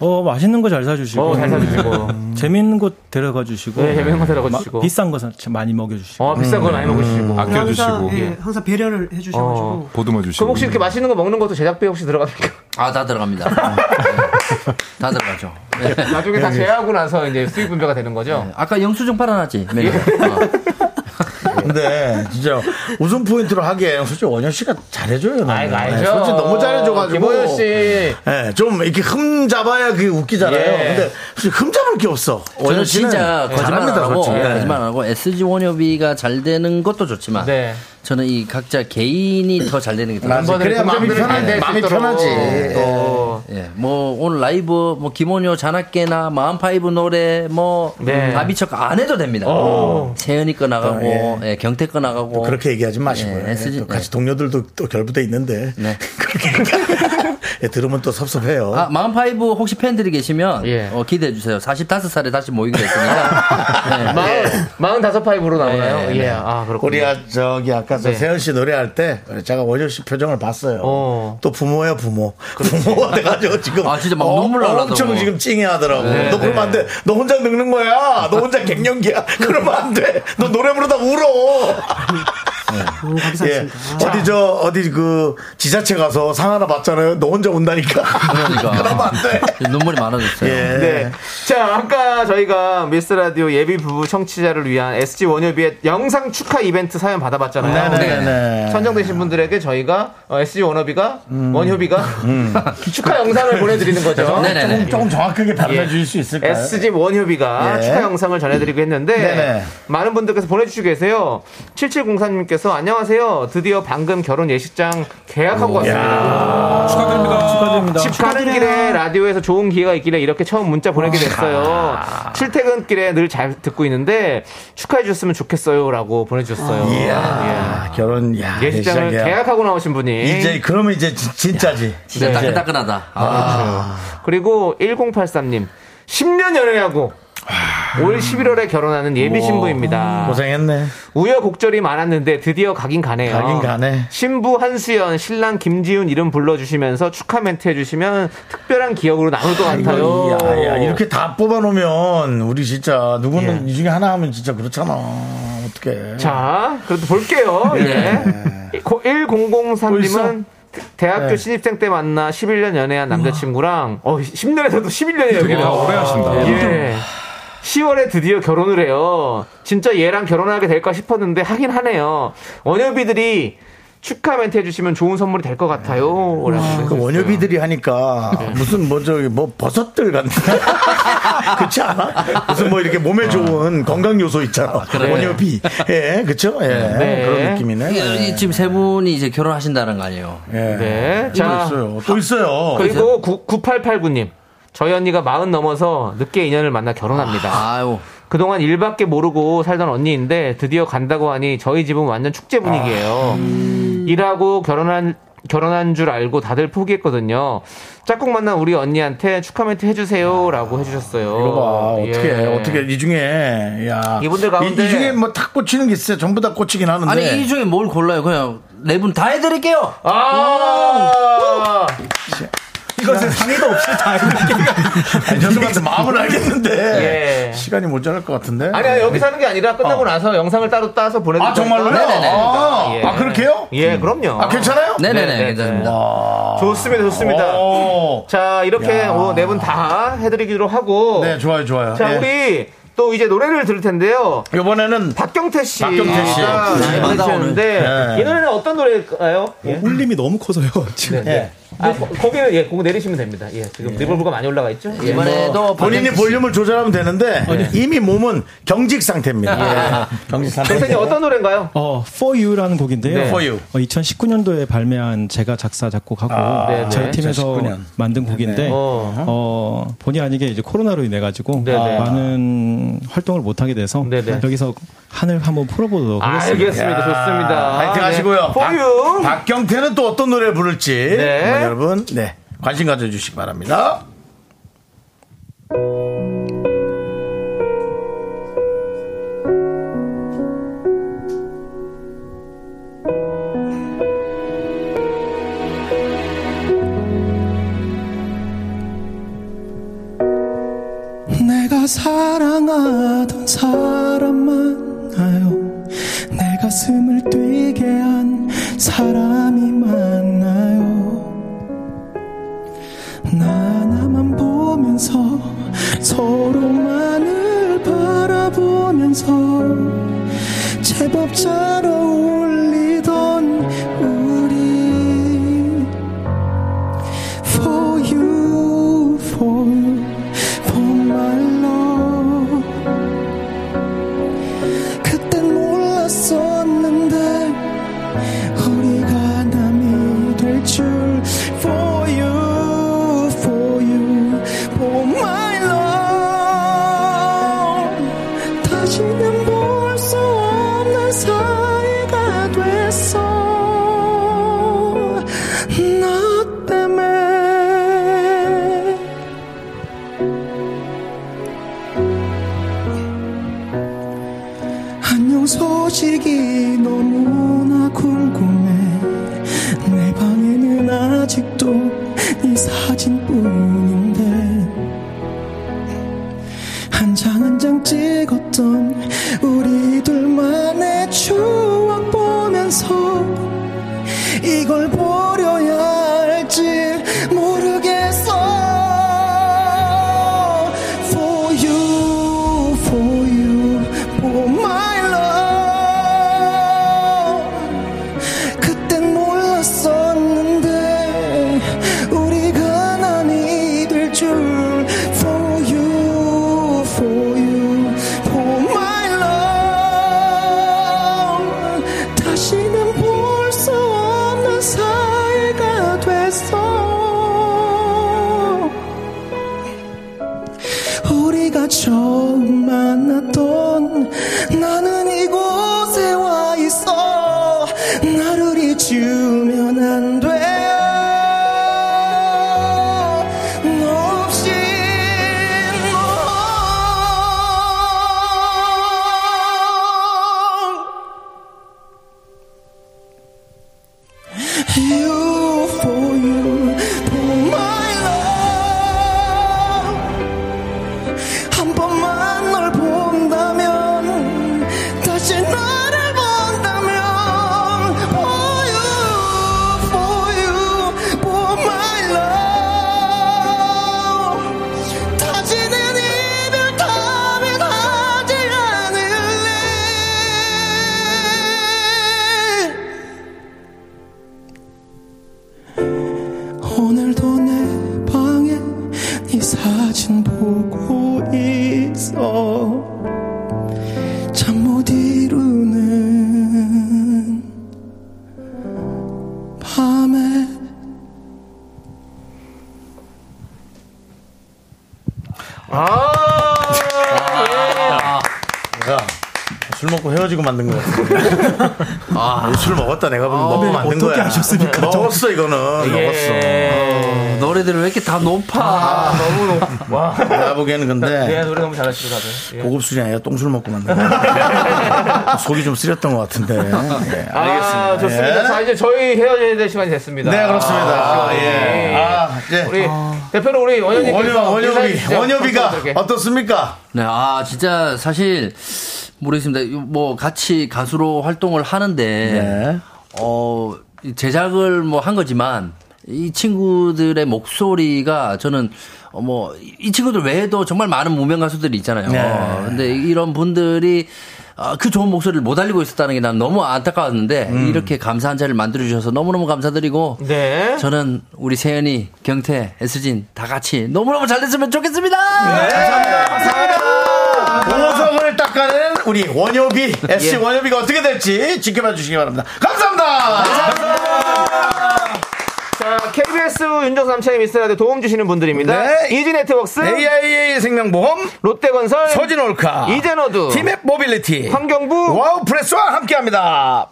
어, 맛있는 거 잘 사주시고. 어, 잘 사주시고. 재밌는 곳 데려가 주시고. 네, 재밌는 곳 데려가 주시고. 비싼 거 사- 많이 먹여 주시고. 어, 비싼 거 많이 먹으시고. 아껴 주시고 항상, 예, 항상 배려를 해 주셔 가지고. 어. 보듬어 주시고. 그럼 혹시 이렇게 맛있는 거 먹는 것도 제작비 혹시 들어갑니까? 아, 다 들어갑니다. 네. 다 들어가죠. 네. 나중에 다 제하고 나서 이제 수익 분배가 되는 거죠? 아까 영수증 팔아놨지. 메뉴. 어. 근데 진짜 웃음 포인트로 하기에 솔직히 원현 씨가 잘해줘요. 아이고, 알죠. 네, 솔직히 너무 잘해줘가지고. 김원효 씨. 예, 좀 이렇게 흠 잡아야 그게 웃기잖아요. 예. 근데 솔직히 흠 잡을 게 없어. 원현 씨는 진짜 거짓말 안 하고, 솔직히. 예. 거짓말 안 하고, SG 원협이가 잘 되는 것도 좋지만, 네. 저는 이 각자 개인이 더 잘 되는 게 더. 멤버들이 그래야 마음이. 될수 마음이 편하지. 또 예, 뭐 오늘 라이브 뭐 김원효 자나깨나 마흔파이브 노래 뭐 네. 다비척 안 해도 됩니다. 채연이 거 나가고 어, 예, 경태 거 나가고 그렇게 얘기하지 마시고요. 예, 또 같이 네. 동료들도 또 결부돼 있는데 네. 그렇게 예, 들으면 또 섭섭해요. 아, 마흔파이브 혹시 팬들이 계시면 예. 어, 기대해 주세요. 45살에 다시 모이게 됐으니까. 네. 마흔, 마흔다섯 파이브로 나오나요? 네, 예. 네. 아, 그렇군요. 우리 아 저기 아까 저 네. 세현 씨 노래할 때 제가 원효 씨 표정을 봤어요. 어. 또 부모야 부모. 부모가 돼가지고 지금 아, 진짜 막 어, 눈물 날라서. 엄청 지금 찡해하더라고. 네, 너 그러면 안 돼. 너 혼자 늙는 거야. 너 혼자 갱년기야. 그러면 안 돼. 너 노래 부르다 울어. 오, 감사합니다. 예. 어디 저 어디 그 지자체 가서 상 하나 받잖아요. 너 혼자 운다니까. 그러니까. 그러면 안 돼. 눈물이 많아졌어요. 예. 네. 자, 아까 저희가 미스 라디오 예비 부부 청취자를 위한 SG 원협의 영상 축하 이벤트 사연 받아봤잖아요. 네네네. 선정되신 분들에게 저희가 어, SG 원협이가 원협이가 축하 영상을 보내드리는 거죠. 네네네. 조금, 조금 정확하게 발표해 주실 수 있을까요? SG 원협이가 예. 축하 영상을 전해드리고 했는데 네네. 많은 분들께서 보내주시고 계세요. 7704님께서 안녕하세요. 드디어 방금 결혼 예식장 계약하고 왔습니다. 축하드립니다. 축하드립니다. 집 가는 길에 라디오에서 좋은 기회가 있길래 이렇게 처음 문자 보내게 됐어요. 출퇴근길에 늘 잘 듣고 있는데 축하해 주셨으면 좋겠어요라고 보내 주셨어요. 이야, 결혼, 야, 예. 예식장을 예식장이야. 계약하고 나오신 분이 이제, 그러면 이제 진- 진짜지. 진짜 네. 따끈따끈하다. 아, 그리고 1083님 10년 연애하고 올 11월에 결혼하는 예비 신부입니다. 고생했네. 우여곡절이 많았는데 드디어 가긴 가네요. 가긴 가네. 신부 한수연, 신랑 김지훈 이름 불러주시면서 축하 멘트 해주시면 특별한 기억으로 남을 것 같아요. 야, 야, 이렇게 다 뽑아놓으면 우리 진짜 누구는 이 중에 하나 하면 진짜 그렇잖아. 어떡해. 자, 그래도 볼게요. 예. 1003님은 대학교 네. 신입생 때 만나 11년 연애한 남자친구랑 어 10년에서도 11년이에요 여기는 와, 오래 하신다. 예. 10월에 드디어 결혼을 해요. 진짜 얘랑 결혼하게 될까 싶었는데 하긴 하네요. 원효비들이 축하 멘트 해주시면 좋은 선물이 될 것 같아요. 라고 그 해주셨어요. 원효비들이 하니까 무슨 뭐 저기 뭐 버섯들 같은 그렇지 않아? 무슨 뭐 이렇게 몸에 좋은 건강 요소 있잖아. 그래. 원효비. 예, 그렇죠? 예. 네. 그런 느낌이네. 이- 지금 세 분이 이제 결혼하신다는 거 아니에요? 예. 네. 또 자, 있어요. 또 있어요. 그리고 9889님. 저희 언니가 마흔 넘어서 늦게 인연을 만나 결혼합니다. 아유. 그동안 일밖에 모르고 살던 언니인데 드디어 간다고 하니 저희 집은 완전 축제 분위기예요. 일하고 결혼한 결혼한 줄 알고 다들 포기했거든요. 짝꿍 만난 우리 언니한테 축하 멘트 해주세요라고 해주셨어요. 이거 봐. 어떻게, 예. 어떻게, 이 중에, 야. 이분들 가운데- 이, 이 중에 뭐 탁 꽂히는 게 있어요. 전부 다 꽂히긴 하는데. 아니, 이 중에 뭘 골라요? 그냥 네 분 다 해드릴게요! 아, 이것은 상의도 없이 다 이렇게. 저분한테 마음을 알겠는데. 예. 시간이 모자랄 것 같은데. 아니, 아니, 여기서 하는 게 아니라 끝나고 나서 영상을 따로 따서 보내드릴게요. 아, 정말로요? 네네네. 아, 아, 그렇게요? 예, 그럼요. 아, 괜찮아요? 네네네, 네, 네, 괜찮습니다. 와. 좋습니다, 좋습니다. 오. 자, 이렇게 야. 네분 다 해드리기로 하고. 네, 좋아요, 좋아요. 자, 예. 우리 또 이제 노래를 들을 텐데요. 이번에는 박경태 씨. 박경태 씨. 네, 부르셨는데 네. 이 노래는 어떤 노래일까요? 예. 울림이 너무 커서요. 지금. 예. 아, 거, 거기는 예, 그거 내리시면 됩니다. 예, 지금 리볼브가 많이 올라가 있죠? 예. 이번에도 본인이 박경태 씨- 볼륨을 조절하면 되는데 이미 몸은 경직 상태입니다. 예. 경직 상태. 선생님 어떤 노래인가요? 어, For You라는 곡인데요. 네. For You. 어, 2019년도에 발매한 제가 작사 작곡하고 아, 네, 저희 네. 팀에서 2019년. 만든 곡인데 어. 어, 본의 아니게 이제 코로나로 인해 가지고 네, 네. 많은 활동을 못 하게 돼서 네, 네. 여기서 한을 한번 풀어보도록 하겠습니다. 알겠습니다. 좋습니다. 파이팅 네. 하시고요. 박, 박경태는 또 어떤 노래를 부를지 네. 한번 여러분 네 관심 가져주시기 바랍니다. 내가 사랑하던 사람 만나요 내 가슴을 뛰게 한 사람이 만나요. 나 나만 보면서 서로만을 바라보면서 제법 잘 어울리 아, 술 먹었다. 내가 보면 먹고 만든 어떻게 거야. 하셨습니까? 먹었어, 이거는. 먹었어. 어, 노래들은 왜 이렇게 다 높아? 너무 와. 내가 보기에는 근데 예, 노래 너무 잘하시고 다들. 예. 고급 술이 아니라 똥술 먹고 만든 거야. 속이 좀 쓰렸던 것 같은데. 예, 알겠습니다. 아, 좋습니다. 예. 자, 이제 저희 헤어져야 될 시간이 됐습니다. 네, 그렇습니다. 아, 예. 아, 이제 우리 대표로 우리 원현님 원효, 원효비, 원효비가 어떻습니까? 네, 아, 진짜 사실 모르겠습니다. 뭐 같이 가수로 활동을 하는데 네. 어, 이 제작을 뭐 한 거지만 이 친구들의 목소리가 저는 어, 뭐, 이 친구들 외에도 정말 많은 무명 가수들이 있잖아요. 네. 근데 이런 분들이 아, 그 좋은 목소리를 못 알리고 있었다는 게 난 너무 안타까웠는데 음. 이렇게 감사한 자리를 만들어 주셔서 너무너무 감사드리고 네. 저는 우리 세연이, 경태, 에스진 다 같이 너무너무 잘 됐으면 좋겠습니다. 보석을 닦아낸 우리 원효비, SG 원효비가 어떻게 될지 지켜봐 주시기 바랍니다. 감사합니다. 자, KBS 윤정수 남창희의 미스터라디오 도움 주시는 분들입니다. 네. 이지네트웍스, AIA 생명보험, 롯데건설, 서진올카, 이젠어두, 티맵 모빌리티, 환경부, 와우 프레스와 함께합니다.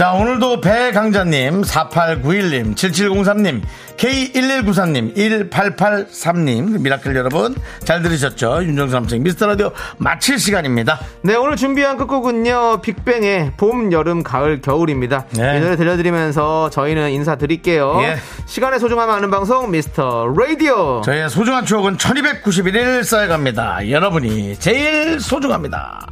자, 오늘도 배강자님, 4891님, 7703님, K1194님, 1883님, 미라클 여러분, 잘 들으셨죠? 윤정수 남창희의 미스터 라디오 마칠 시간입니다. 네, 오늘 준비한 끝곡은요, 빅뱅의 봄, 여름, 가을, 겨울입니다. 네. 이 노래 들려드리면서 저희는 인사드릴게요. 예. 시간의 소중함 아는 방송, 미스터 라디오. 저희의 소중한 추억은 1291일 쌓여갑니다. 여러분이 제일 소중합니다.